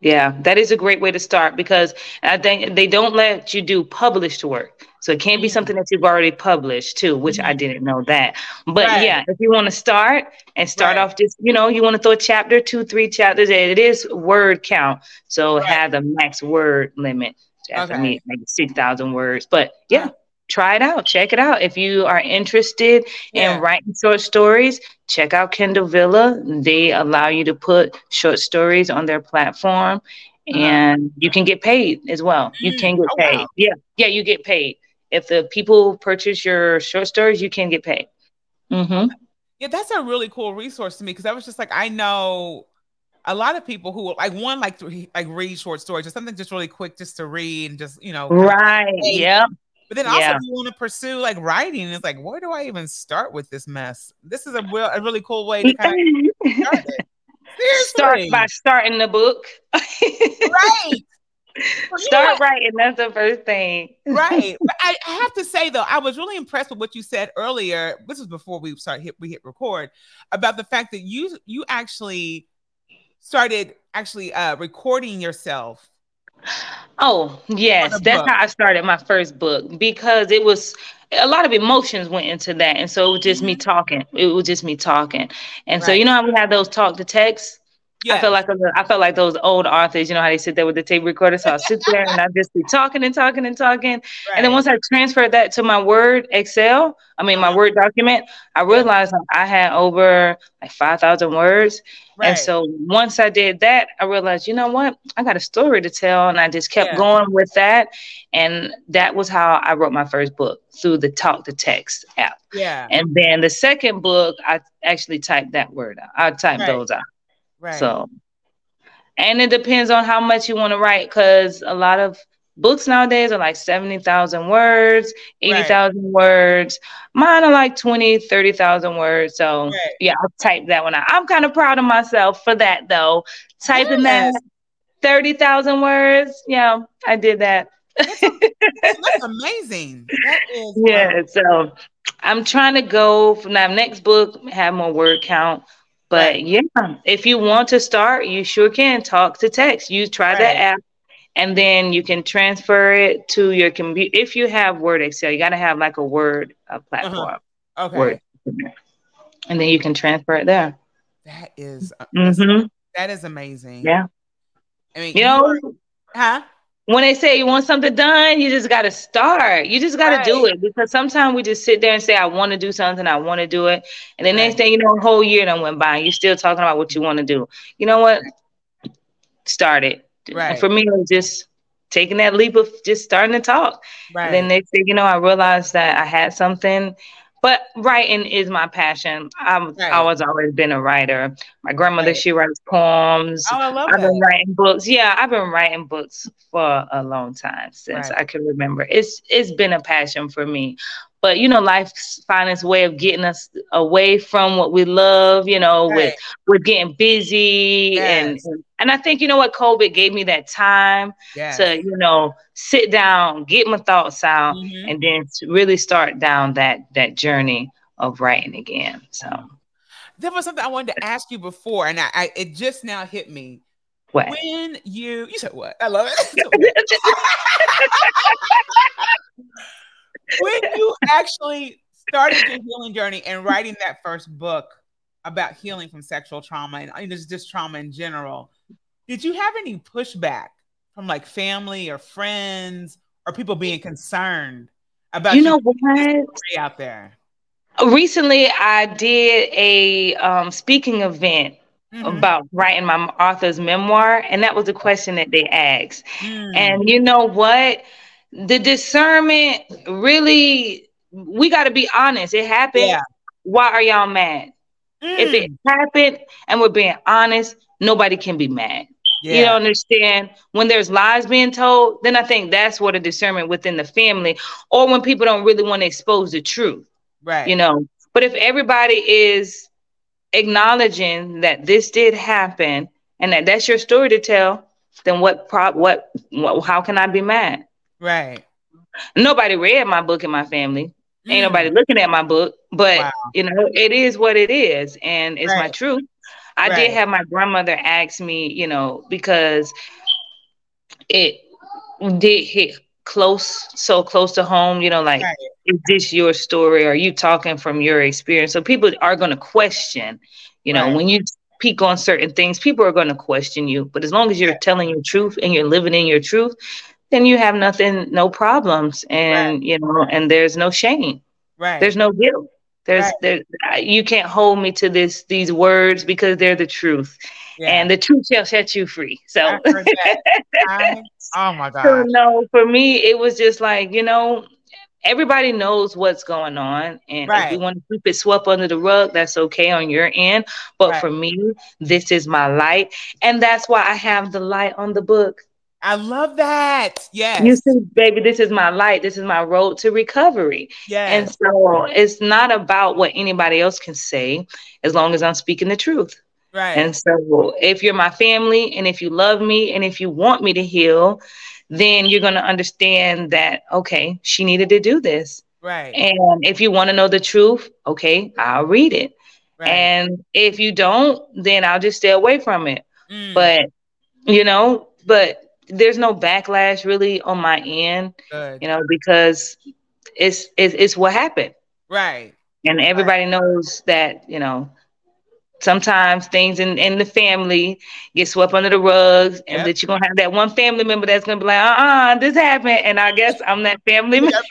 Yeah, that is a great way to start because I think they don't let you do published work. So it can't be something that you've already published too, which mm-hmm. I didn't know that. But right. yeah, if you want to start and start right. off just, you know, you want to throw a chapter, two, three chapters, and it is word count. So right. have the max word limit. Okay. me, like 6,000 words. But yeah, try it out. Check it out. If you are interested yeah. in writing short stories, check out Kindle Vella. They allow you to put short stories on their platform uh-huh. and you can get paid as well. You can get oh, paid. Wow. Yeah. Yeah, you get paid. If the people purchase your short stories, you can get paid. Mm-hmm. Yeah, that's a really cool resource to me because I was just like, I know a lot of people who like one like to like read short stories or something just really quick just to read and just you know right yep but then also, yeah. you want to pursue like writing, it's like, where do I even start with this mess? This is a real, a really cool way to kind of (laughs) start it. Start by starting the book. right. (laughs) Start yeah. writing. That's the first thing. right. (laughs) But I, I, have to say though, I was really impressed with what you said earlier. This was before we start hit we hit record about the fact that you you actually started actually uh recording yourself Oh, yes. That's how I started my first book because it was a lot of emotions went into that. And so it was just mm-hmm. me talking. It was just me talking. And right. so, you know how we have those talk to text? Yeah. I felt like I felt like those old authors, you know how they sit there with the tape recorder. So I (laughs) sit there and I just be talking and talking and talking. Right. And then once I transferred that to my Word Excel, I mean my uh-huh. Word document, I realized I had over like five thousand words. Right. And so once I did that, I realized, you know what, I got a story to tell, and I just kept yeah. going with that. And that was how I wrote my first book through the talk to text app. Yeah. And then the second book, I actually typed that word out. I typed right. those out. Right. So, and it depends on how much you want to write because a lot of books nowadays are like 70,000 words, 80,000 right. words. Mine are like 20, 30,000 words. So, right. yeah, I'll type that one out. I'm kind of proud of myself for that though. Typing yes. that 30,000 words. Yeah, I did that. That's, that's amazing. That is (laughs) yeah. So I'm trying to go from that next book, have more word count. But yeah, if you want to start, you sure can talk to text. You try right. that app and then you can transfer it to your computer. If you have Word Excel, you got to have like a Word uh, uh-huh. platform. Uh-huh. Okay. Word. And then you can transfer it there. That is, mm-hmm. that is amazing. Yeah. I mean, you know, huh? When they say you want something done, you just got to start. You just got to right. do it because sometimes we just sit there and say, I want to do something, I want to do it. And the right. next thing you know, a whole year done went by and you're still talking about what you want to do. You know what? Start it. Right. And for me, it was just taking that leap of just starting to talk. Right. And then next thing you know, I realized that I had something but writing is my passion. I've right. always always been a writer. My grandmother, right. she writes poems. Oh, I love I've that. been writing books. Yeah, I've been writing books for a long time since right. I can remember. It's it's been a passion for me. But you know, life finds its way of getting us away from what we love. You know, right. with with getting busy yes. and and I think you know what COVID gave me that time yes. to you know sit down, get my thoughts out, mm-hmm. and then really start down that that journey of writing again. So there was something I wanted to ask you before, and I, I it just now hit me. What? When you you said what? I love it. (laughs) (laughs) when you actually started your healing journey and writing that first book about healing from sexual trauma and just, just trauma in general, did you have any pushback from like family or friends or people being concerned about you know what out there? Recently, I did a um, speaking event Mm-hmm. about writing my author's memoir, and that was a question that they asked. Mm. And you know what? The discernment really we got to be honest. It happened. Yeah. why are y'all mad? Mm. if it happened and we're being honest nobody can be mad. Yeah. you don't understand? When there's lies being told then i think that's what a discernment within the family or when people don't really want to expose the truth right. you know? But if everybody is acknowledging that this did happen and that that's your story to tell then what prop what, what how can i be mad Right. Nobody read my book in my family. Mm. Ain't nobody looking at my book, but wow. you know, it is what it is, and it's right. my truth. I right. did have my grandmother ask me, you know, because it did hit close, so close to home, you know, like, right. is this your story? Are you talking from your experience? So people are going to question, you know, when you speak on certain things, people are going to question you. But as long as you're telling your truth and you're living in your truth, then you have nothing, no problems, and right. you know, and there's no shame. Right. There's no guilt. There's right. there you can't hold me to this these words because they're the truth. Yeah. And the truth shall set you free. So I, oh my god. (laughs) So no, for me it was just like, you know, everybody knows what's going on. And right. if you want to keep it swept under the rug, that's okay on your end. But for me, this is my light. And that's why I have the light on the book. I love that. Yes. You see, baby, this is my light. This is my road to recovery. Yeah. And so it's not about what anybody else can say as long as I'm speaking the truth. Right. And so if you're my family and if you love me and if you want me to heal, then you're going to understand that, okay, she needed to do this. Right. And if you want to know the truth, okay, I'll read it. Right. And if you don't, then I'll just stay away from it. Mm. But, you know, but there's no backlash really on my end, Good. you know, because it's, it's, it's what happened. Right. And everybody right. knows that, you know, sometimes things in, in the family get swept under the rugs and yep. that you're gonna have that one family member that's gonna be like uh-uh this happened and i guess i'm that family member (laughs)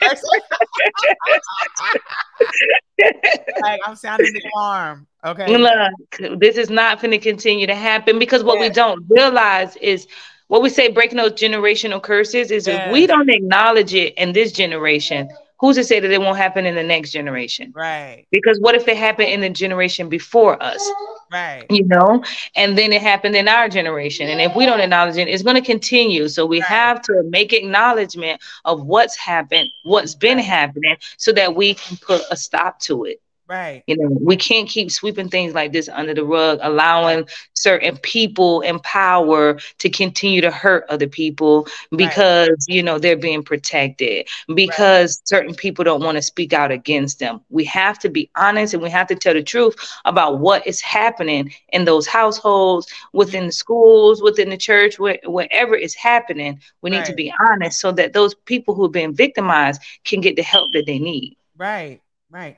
like i'm sounding the alarm okay look this is not to continue to happen because what yes. we don't realize is what we say breaking those generational curses is if we don't acknowledge it in this generation who's to say that it won't happen in the next generation? Right. Because what if it happened in the generation before us? Right. You know, and then it happened in our generation. And if we don't acknowledge it, it's going to continue. So we right. have to make acknowledgement of what's happened, what's been right. happening, so that we can put a stop to it. Right. You know, we can't keep sweeping things like this under the rug, allowing certain people in power to continue to hurt other people because, right. you know, they're being protected, because right. certain people don't want to speak out against them. We have to be honest and we have to tell the truth about what is happening in those households, within the schools, within the church, where, wherever it's happening. We need right. to be honest so that those people who have been victimized can get the help that they need. Right, right.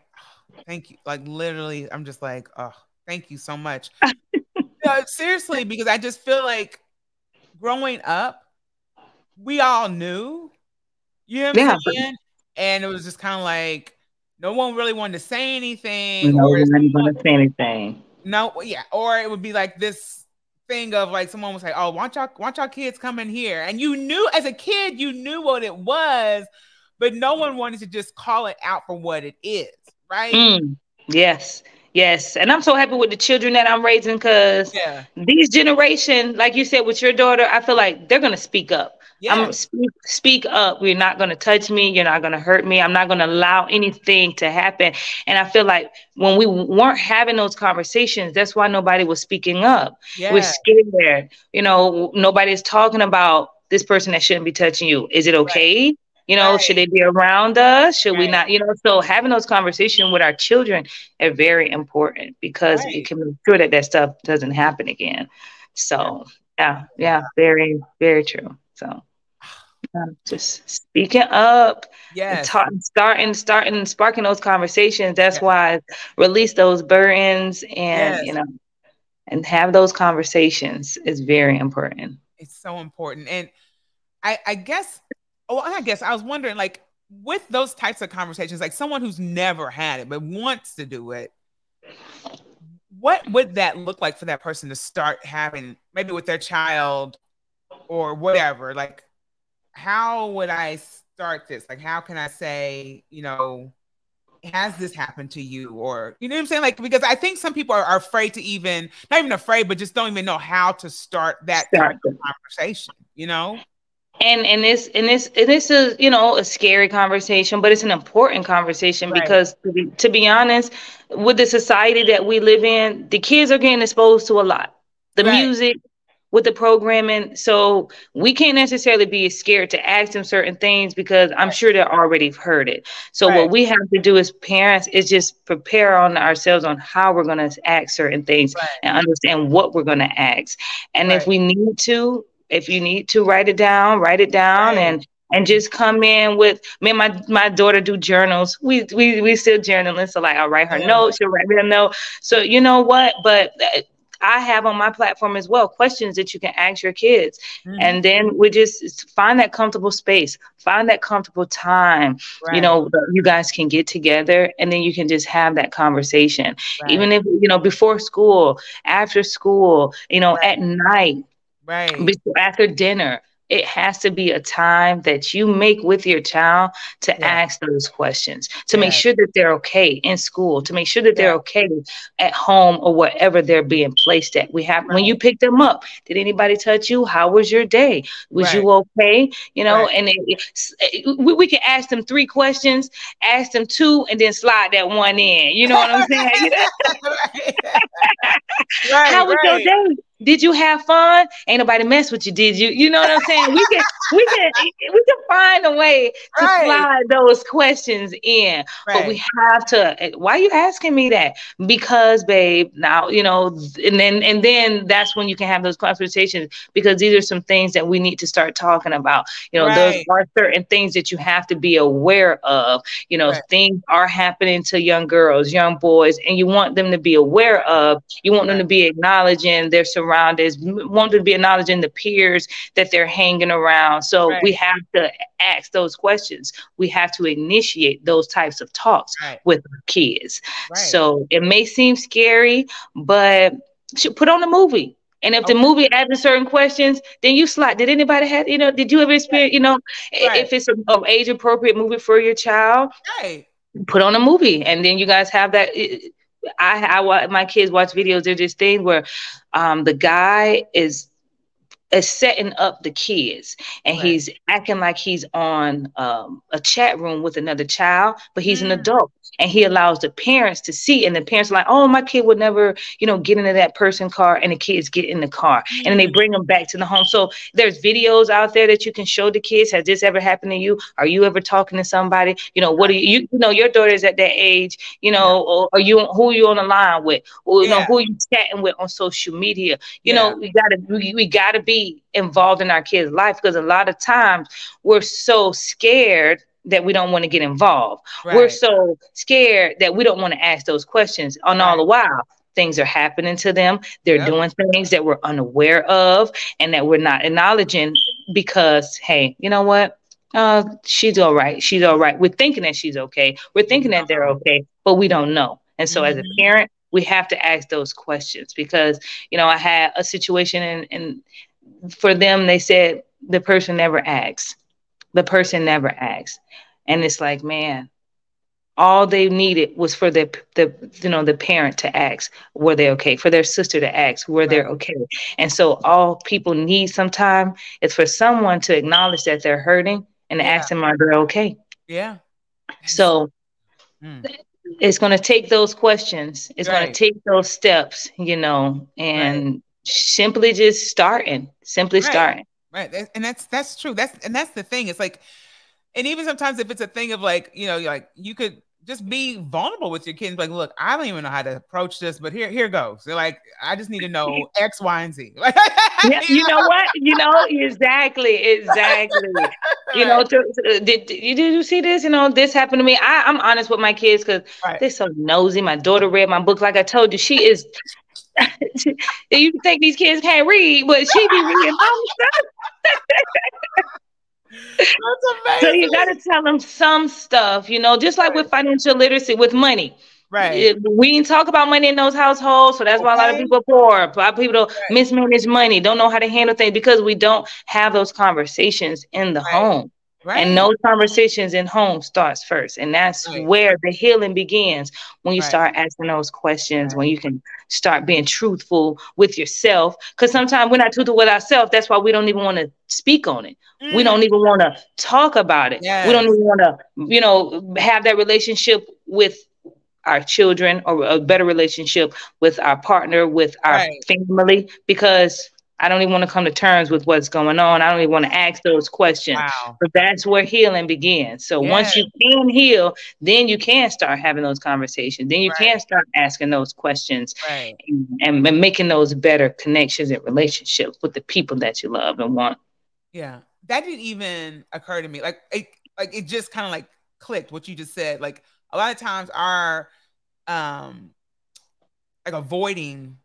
Thank you. Like literally, I'm just like, oh, thank you so much. (laughs) no, seriously, because I just feel like growing up, we all knew. You know what yeah, saying? And it was just kind of like no one really wanted to say anything. No one wanted to say anything. No, yeah, or it would be like this thing of like someone would say, "Oh, want y'all, want y'all kids coming here?" And you knew as a kid, you knew what it was, but no one wanted to just call it out for what it is right? Mm, yes. Yes, and I'm so happy with the children that I'm raising because yeah. these generation, like you said with your daughter, I feel like they're gonna speak up. I'm speak, speak up. You're not gonna touch me. You're not gonna hurt me. I'm not gonna allow anything to happen. And I feel like when we weren't having those conversations, that's why nobody was speaking up. Yeah. We're scared. You know, nobody's talking about this person that shouldn't be touching you. Is it okay? Right. You know, right. should they be around us? Should right. we not? You know, so having those conversations with our children are very important because right. it can make sure that that stuff doesn't happen again. So, yeah, yeah, very, very true. So, um, just speaking up, yeah, starting, starting, sparking those conversations. That's yes. why release those burdens and yes. you know, and have those conversations is very important. It's so important, and I, I guess oh, I guess I was wondering, like, with those types of conversations, like someone who's never had it but wants to do it, what would that look like for that person to start having, maybe with their child or whatever? Like, how would I start this? Like, how can I say, you know, has this happened to you? Or, you know what I'm saying? Like, because I think some people are, are afraid to even, not even afraid, but just don't even know how to start that start. Conversation, you know? And and this and this and this is you know a scary conversation but it's an important conversation right. because to be, to be honest with the society that we live in the kids are getting exposed to a lot the right. music with the programming. So we can't necessarily be scared to ask them certain things because I'm sure they already heard it. So what we have to do as parents is just prepare on ourselves on how we're going to ask certain things and understand what we're going to ask. And if we need to, if you need to write it down, write it down and and just come in with me my my daughter do journals. We we we still journalists, So like I'll write her yeah. notes, she'll write me a note. So you know what? But uh, I have on my platform as well questions that you can ask your kids. Mm-hmm. And then we just find that comfortable space, find that comfortable time. Right. You know, you guys can get together and then you can just have that conversation. Right. Even if, you know, before school, after school, you know, right. at night, right. after dinner it has to be a time that you make with your child to yeah. ask those questions, to yeah. make sure that they're okay in school, to make sure that they're okay at home or wherever they're being placed at. We have right. when you pick them up, did anybody touch you? How was your day? Was right. you okay? You know, right. and it, we, we can ask them three questions, ask them two, and then slide that one in. You know what I'm saying? (laughs) (laughs) How was your day? Did you have fun? Ain't nobody mess with you, did you? You know what I'm saying? We can we can (laughs) we can find a way to right. slide those questions in. Right. But we have to eh, why are you asking me that? Because babe, now you know, and then and then that's when you can have those conversations because these are some things that we need to start talking about. You know, right. those are certain things that you have to be aware of. You know, things are happening to young girls, young boys, and you want them to be aware of, you want them to be acknowledging their surroundings surroundings, want to be acknowledging the peers that they're hanging around. So right. we have to ask those questions. We have to initiate those types of talks right. with kids. Right. So it may seem scary, but put on a movie. And if okay. the movie asks certain questions, then you slide. Did anybody have, you know, did you ever experience, you know, if it's an age appropriate movie for your child, right. put on a movie. And then you guys have that. I, I watch my kids watch videos. There's this thing where um, the guy is is setting up the kids and right. he's acting like he's on um, a chat room with another child, but he's mm. an adult and he allows the parents to see and the parents are like oh my kid would never you know get into that person car and the kids get in the car mm-hmm. and then they mm. bring them back to the home so there's videos out there that you can show the kids has this ever happened to you are you ever talking to somebody you know what are you you, know your daughter's at that age you know yeah. or are you who are you on the line with or you yeah. know who are you chatting with on social media you yeah. know we gotta we, we gotta be involved in our kids life because a lot of times we're so scared that we don't want to get involved. Right. We're so scared that we don't want to ask those questions. On right. all the while, things are happening to them. They're yep. doing things that we're unaware of and that we're not acknowledging because, hey, you know what? Uh, she's all right. She's all right. We're thinking that she's okay. We're thinking that they're okay, but we don't know. And so, mm-hmm. as a mm-hmm. parent, we have to ask those questions because, you know, I had a situation and, and for them, they said the person never asks the person never asked. And it's like, man, all they needed was for the the you know the parent to ask were they okay for their sister to ask were right. they okay and so all people need sometime is for someone to acknowledge that they're hurting and yeah. ask them are they okay yeah so mm. it's going to take those questions it's right. going to take those steps you know and right. simply just starting simply starting Right. And that's that's true. That's and that's the thing. It's like, and even sometimes if it's a thing of like, you know, like you could just be vulnerable with your kids. Like, look, I don't even know how to approach this, but here, here goes. So like, I just need to know X, Y, and Z. (laughs) yeah, you know what? You know exactly, exactly. (laughs) You know, to, to, uh, did, did you see this? You know, this happened to me. I, I'm honest with my kids because right. they're so nosy. My daughter read my book, like I told you. She is (laughs) you think these kids can't read, but she be reading so you got to tell them some stuff, you know, just like with financial literacy, with money. Right. We didn't talk about money in those households, so that's okay. why a lot of people are poor. A lot of people right. mismanage money, don't know how to handle things because we don't have those conversations in the right. home. Right. And those conversations in home starts first. And that's right. where the healing begins when you right. start asking those questions, when you can start being truthful with yourself. Because sometimes we're not truthful with ourselves. That's why we don't even want to speak on it. Mm. We don't even want to talk about it. Yes. We don't even want to, you know, have that relationship with our children or a better relationship with our partner, with our family, because I don't even want to come to terms with what's going on. I don't even want to ask those questions. Wow. But that's where healing begins. So yes. once you can heal, then you can start having those conversations. Then you right. can start asking those questions right. and, and making those better connections and relationships with the people that you love and want. Yeah. That didn't even occur to me. Like it like it just kind of like clicked what you just said. Like a lot of times our um like avoiding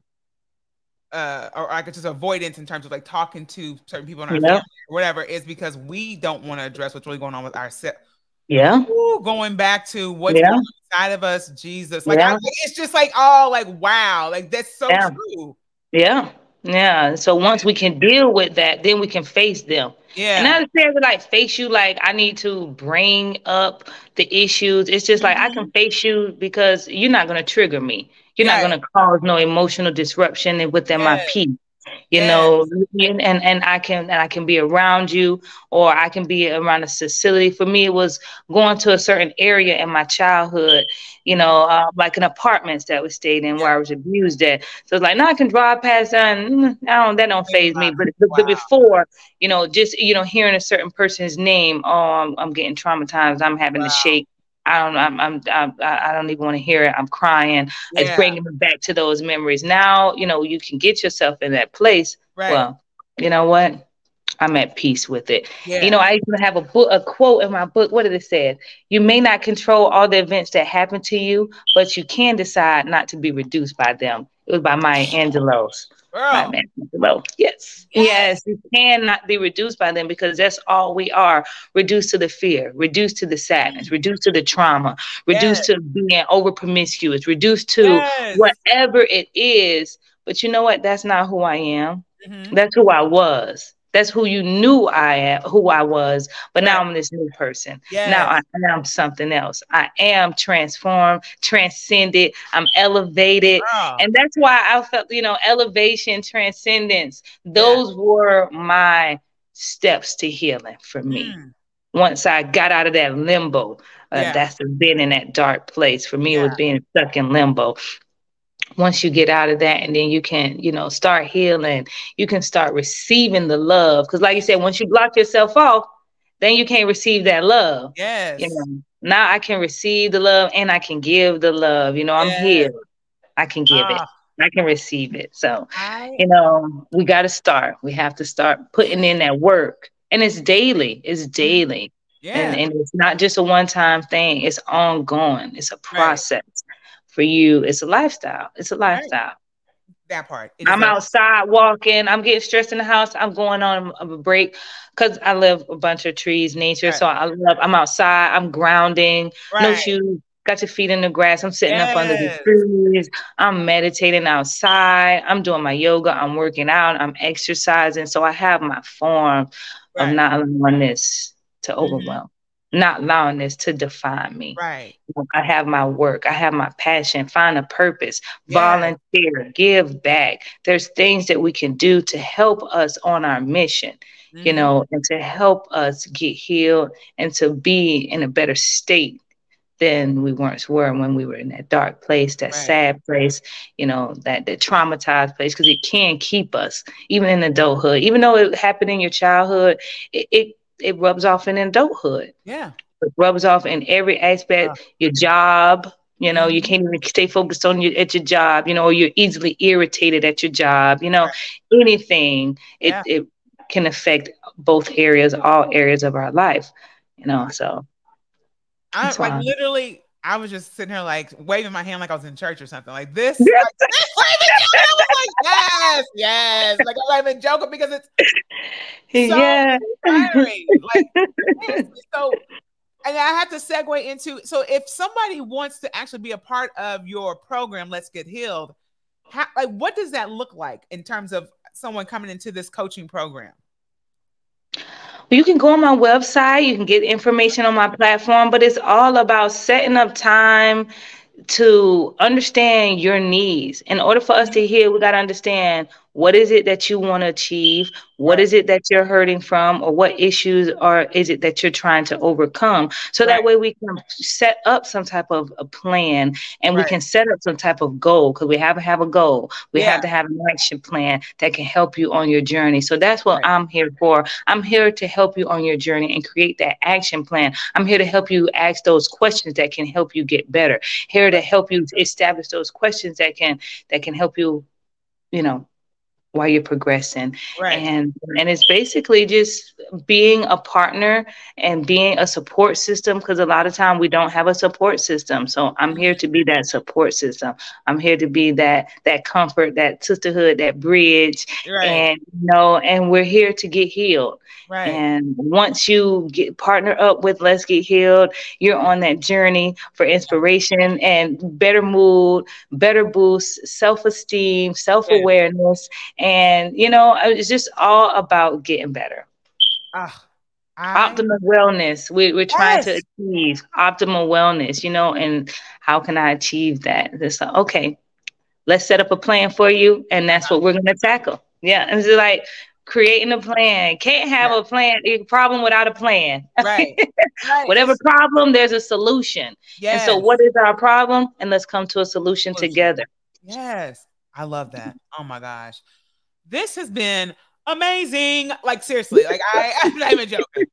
uh or I could just avoidance in terms of like talking to certain people in our yeah. family or whatever is because we don't want to address what's really going on with ourselves. Yeah. Ooh, going back to what's yeah. inside of us, Jesus. Like, yeah. I, it's just like all like wow, like that's so yeah. true. Yeah. Yeah. So once we can deal with that, then we can face them. Yeah. And not necessarily like face you like I need to bring up the issues. It's just like mm-hmm. I can face you because you're not gonna trigger me. You're not going to cause no emotional disruption within my peace you yes. know and and i can and i can be around you or i can be around a facility for me it was going to a certain area in my childhood you know uh, like an apartments that we stayed in where i was abused at so it's like now i can drive past that and I don't, that don't phase me but, wow. but before you know just you know hearing a certain person's name oh i'm, I'm getting traumatized i'm having wow. to shake I don't I'm, I'm, I'm I don't even want to hear it. I'm crying. Yeah. It's bringing me back to those memories. Now, you know, you can get yourself in that place. Right. Well, you know what? I'm at peace with it. Yeah. You know, I even have a book, a quote in my book. What did it say? You may not control all the events that happen to you, but you can decide not to be reduced by them. It was by Maya Angelou's. Girl. Yes. Yes. You cannot be reduced by them because that's all we are. Reduced to the fear, reduced to the sadness, reduced to the trauma, reduced yes. to being over promiscuous, reduced to yes. whatever it is. But you know what? That's not who I am. Mm-hmm. That's who I was. That's who you knew I am, who I was. But now I'm this new person. Now I am something else. I am transformed, transcended. I'm elevated, and that's why I felt, you know, elevation, transcendence. Those yeah. were my steps to healing for me. Mm. Once I got out of that limbo, uh, yeah. that's been in that dark place. For me, yeah. it was being stuck in limbo once you get out of that and then you can you know start healing you can start receiving the love. Because like you said once you block yourself off then you can't receive that love yes. you know. Now i can receive the love and i can give the love you know i'm yes. here i can give it. Ah. i can receive it. So I... you know we got to start. We have to start putting in that work. And it's daily. It's mm-hmm. daily. Yeah. And, and it's not just a one-time thing. It's ongoing. It's a process for you, it's a lifestyle. It's a lifestyle. Right. That part. I'm outside walking. I'm getting stressed in the house. I'm going on a break because I live a bunch of trees, nature. Right. So I love. I'm outside. I'm grounding. Right. No shoes. Got your feet in the grass. I'm sitting yes. up under the trees. I'm meditating outside. I'm doing my yoga. I'm working out. I'm exercising. So I have my form of not allowing this to mm-hmm. overwhelm not allowing this to define me. Right. I have my work, I have my passion, find a purpose, yeah. volunteer, give back. There's things that we can do to help us on our mission, mm-hmm. you know, and to help us get healed and to be in a better state than we once were when we were in that dark place, that right. sad place, you know, that that traumatized place, because it can keep us even in adulthood. Even though it happened in your childhood, it, it it rubs off in adulthood. Yeah. It rubs off in every aspect, your job, you know, you mm-hmm. can't even stay focused on your at your job, you know, you're easily irritated at your job, you know, right. anything, it, yeah. it can affect both areas, all areas of our life, you know. So I like literally I was just sitting here like waving my hand like I was in church or something like this. Yes. Like, this like, yes, yes. Like I'm not even joking because it's so (laughs) yeah. inspiring. Like (laughs) so and I have to segue into so if somebody wants to actually be a part of your program, Let's Get Healed, how, like what does that look like in terms of someone coming into this coaching program? You can go on my website, you can get information on my platform, but it's all about setting up time to understand your needs. In order for us to heal, we got to understand what is it that you want to achieve? What is it that you're hurting from? Or what issues are is it that you're trying to overcome? So right. that way we can set up some type of a plan and right. we can set up some type of goal because we have to have a goal. We yeah. have to have an action plan that can help you on your journey. So that's what I'm here for. I'm here to help you on your journey and create that action plan. I'm here to help you ask those questions that can help you get better. Here to help you establish those questions that can that can help you, you know, while you're progressing right. and and it's basically just being a partner and being a support system because a lot of time we don't have a support system so i'm here to be that support system i'm here to be that that comfort that sisterhood that bridge right. and you know and we're here to get healed Right. And once you get partner up with Let's Get Healed, you're on that journey for inspiration and better mood, better boost, self-esteem, self-awareness, and you know, it's just all about getting better. Uh, I... Optimal wellness. We, we're trying yes. to achieve optimal wellness, you know, and how can I achieve that? It's like, okay, let's set up a plan for you, and that's what we're going to tackle. Yeah, and it's like creating a plan. Can't have a plan, a problem without a plan. Right. (laughs) right. Whatever problem, there's a solution. Yes. And so what is our problem? And let's come to a solution, solution. together. Yes. I love that. Oh my gosh. This has been amazing. Like seriously, like I, (laughs) I'm not even joking.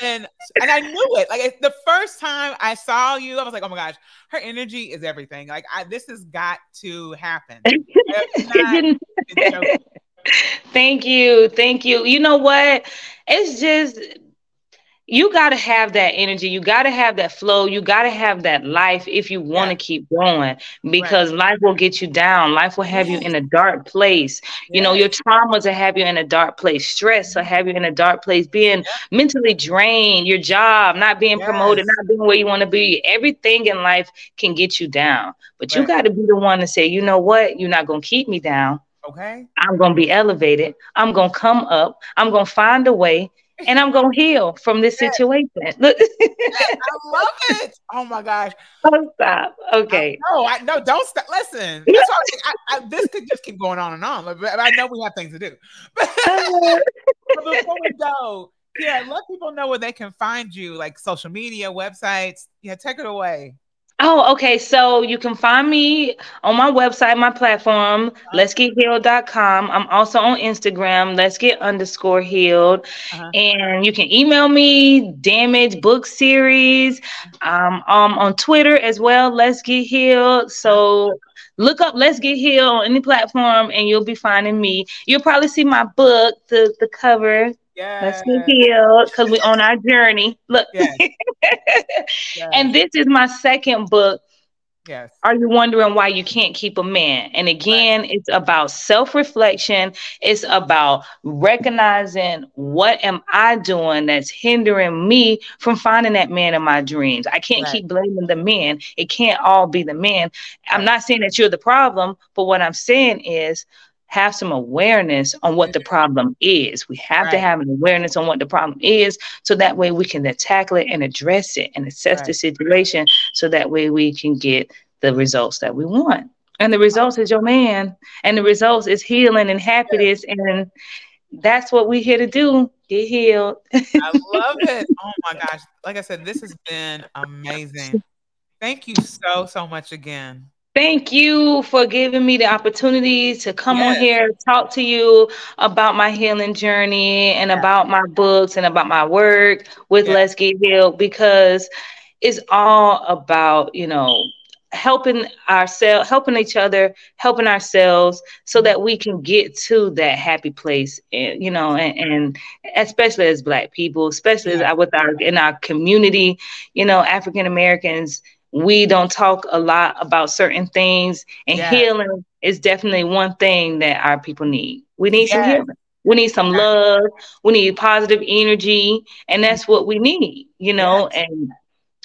and and I knew it. Like the first time I saw you, I was like, oh my gosh, her energy is everything. Like I, this has got to happen. (laughs) (laughs) Thank you. Thank you. You know what? It's just you got to have that energy. You got to have that flow. You got to have that life if you want to yeah. keep going because right. life will get you down. Life will have you in a dark place. You know, your traumas will have you in a dark place. Stress will have you in a dark place. Being mentally drained, your job, not being yes. promoted, not being where you want to be. Everything in life can get you down. But right. you got to be the one to say, you know what? You're not going to keep me down. Okay. I'm going to be elevated. I'm going to come up. I'm going to find a way and I'm going to heal from this yes. situation. (laughs) Look. I love it. Oh my gosh. Don't stop. Okay. No, I no, don't stop. Listen. (laughs) That's why I, I, this could just keep going on and on. But I know we have things to do. (laughs) But before we go, yeah, let people know where they can find you, like social media, websites. Yeah, take it away. Oh, okay. So you can find me on my website, my platform, let's get healed.com. I'm also on Instagram, let's get underscore healed. Uh-huh. And you can email me, damage book series. Um, um, on Twitter as well, let's get healed. So look up let's get healed on any platform and you'll be finding me you'll probably see my book the the cover Yes. Let's get healed because we're on our journey. Look. Yes. (laughs) yes. And this is my second book. Yes. Are you wondering why you can't keep a man? And again, right. it's about self-reflection. It's about recognizing what am I doing that's hindering me from finding that man in my dreams. I can't right. keep blaming the man. It can't all be the man. I'm not saying that you're the problem, but what I'm saying is have some awareness on what the mm-hmm. problem is. We have right. to have an awareness on what the problem is so that way we can tackle it and address it and assess right. the situation so that way we can get the results that we want. And the results is your man, and the results is healing and happiness. And that's what we're here to do get healed. I love it. (laughs) Oh my gosh. Like I said, this has been amazing. Thank you so, so much again. Thank you for giving me the opportunity to come yes. on here, talk to you about my healing journey and yeah. about my books and about my work with yeah. Let's Get Healed because it's all about, you know, helping ourselves, helping each other, helping ourselves so that we can get to that happy place, and, you know, and, and especially as black people, especially yeah. with our in our community, you know, African Americans we don't talk a lot about certain things and yeah. healing is definitely one thing that our people need. We need some healing. We need some love. We need positive energy and that's what we need you know? And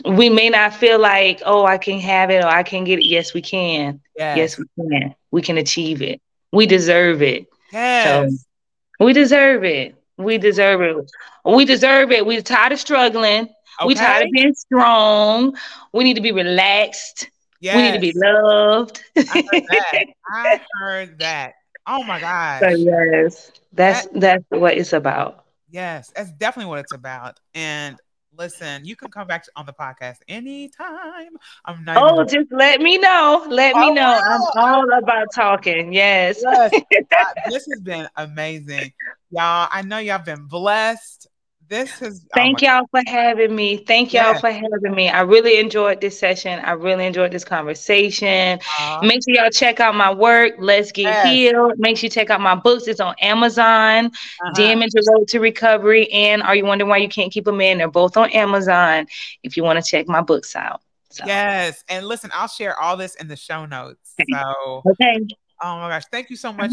we may not feel like oh i can have it or i can get it. Yes we can. Yes, yes. we can. We can achieve it. We deserve it. Yes. So we deserve it. We deserve it. We deserve it. We're tired of struggling Okay. We tired of being strong. We need to be relaxed. Yes. We need to be loved. I heard (laughs) that. I heard that. Oh my gosh. So yes, that's that, that's what it's about. Yes, that's definitely what it's about. And listen, you can come back on the podcast anytime. I'm not. Oh, even... just let me know. Let me oh, know. I'm all about talking. Yes. yes. (laughs) this has been amazing, y'all. I know y'all been blessed this has oh thank oh y'all for having me. Thank y'all yes. for having me. I really enjoyed this session. I really enjoyed this conversation. Uh, make sure y'all check out my work let's get yes. healed. Make sure you check out my books. It's on amazon uh-huh. damage road to recovery and are you wondering why you can't keep a man they're both on amazon if you want to check my books out. So. yes and listen i'll share all this in the show notes. So okay. oh my gosh thank you so much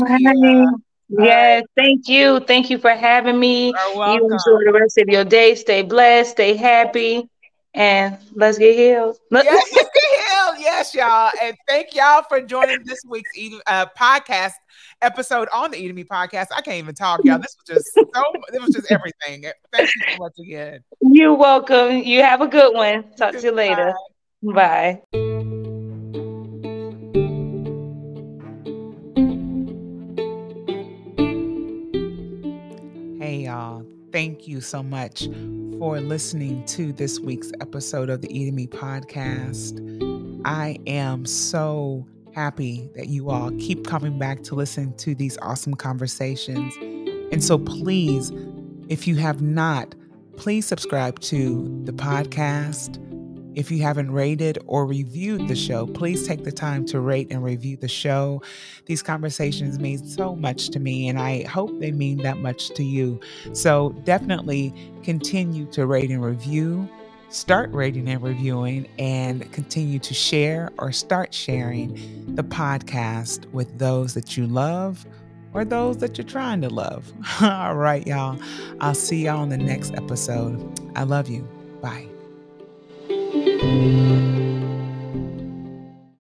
Yes, thank you. Thank you for having me. You enjoy the rest of your day. Stay blessed, stay happy, and let's get healed. yes, let's get healed. Yes, y'all. And thank y'all for joining this week's uh, podcast episode on the Eat Me podcast. I can't even talk, y'all. This was just so it was just everything. Thank you so much again. You're welcome. You have a good one. Talk to you later. Bye. Bye. Thank you so much for listening to this week's episode of the Eating Me podcast. I am so happy that you all keep coming back to listen to these awesome conversations. And so, please, if you have not, please subscribe to the podcast if you haven't rated or reviewed the show, please take the time to rate and review the show. These conversations mean so much to me, and I hope they mean that much to you. So definitely continue to rate and review. Start rating and reviewing and continue to share or start sharing the podcast with those that you love or those that you're trying to love. (laughs) All right, y'all. I'll see y'all on the next episode. I love you. Bye. Música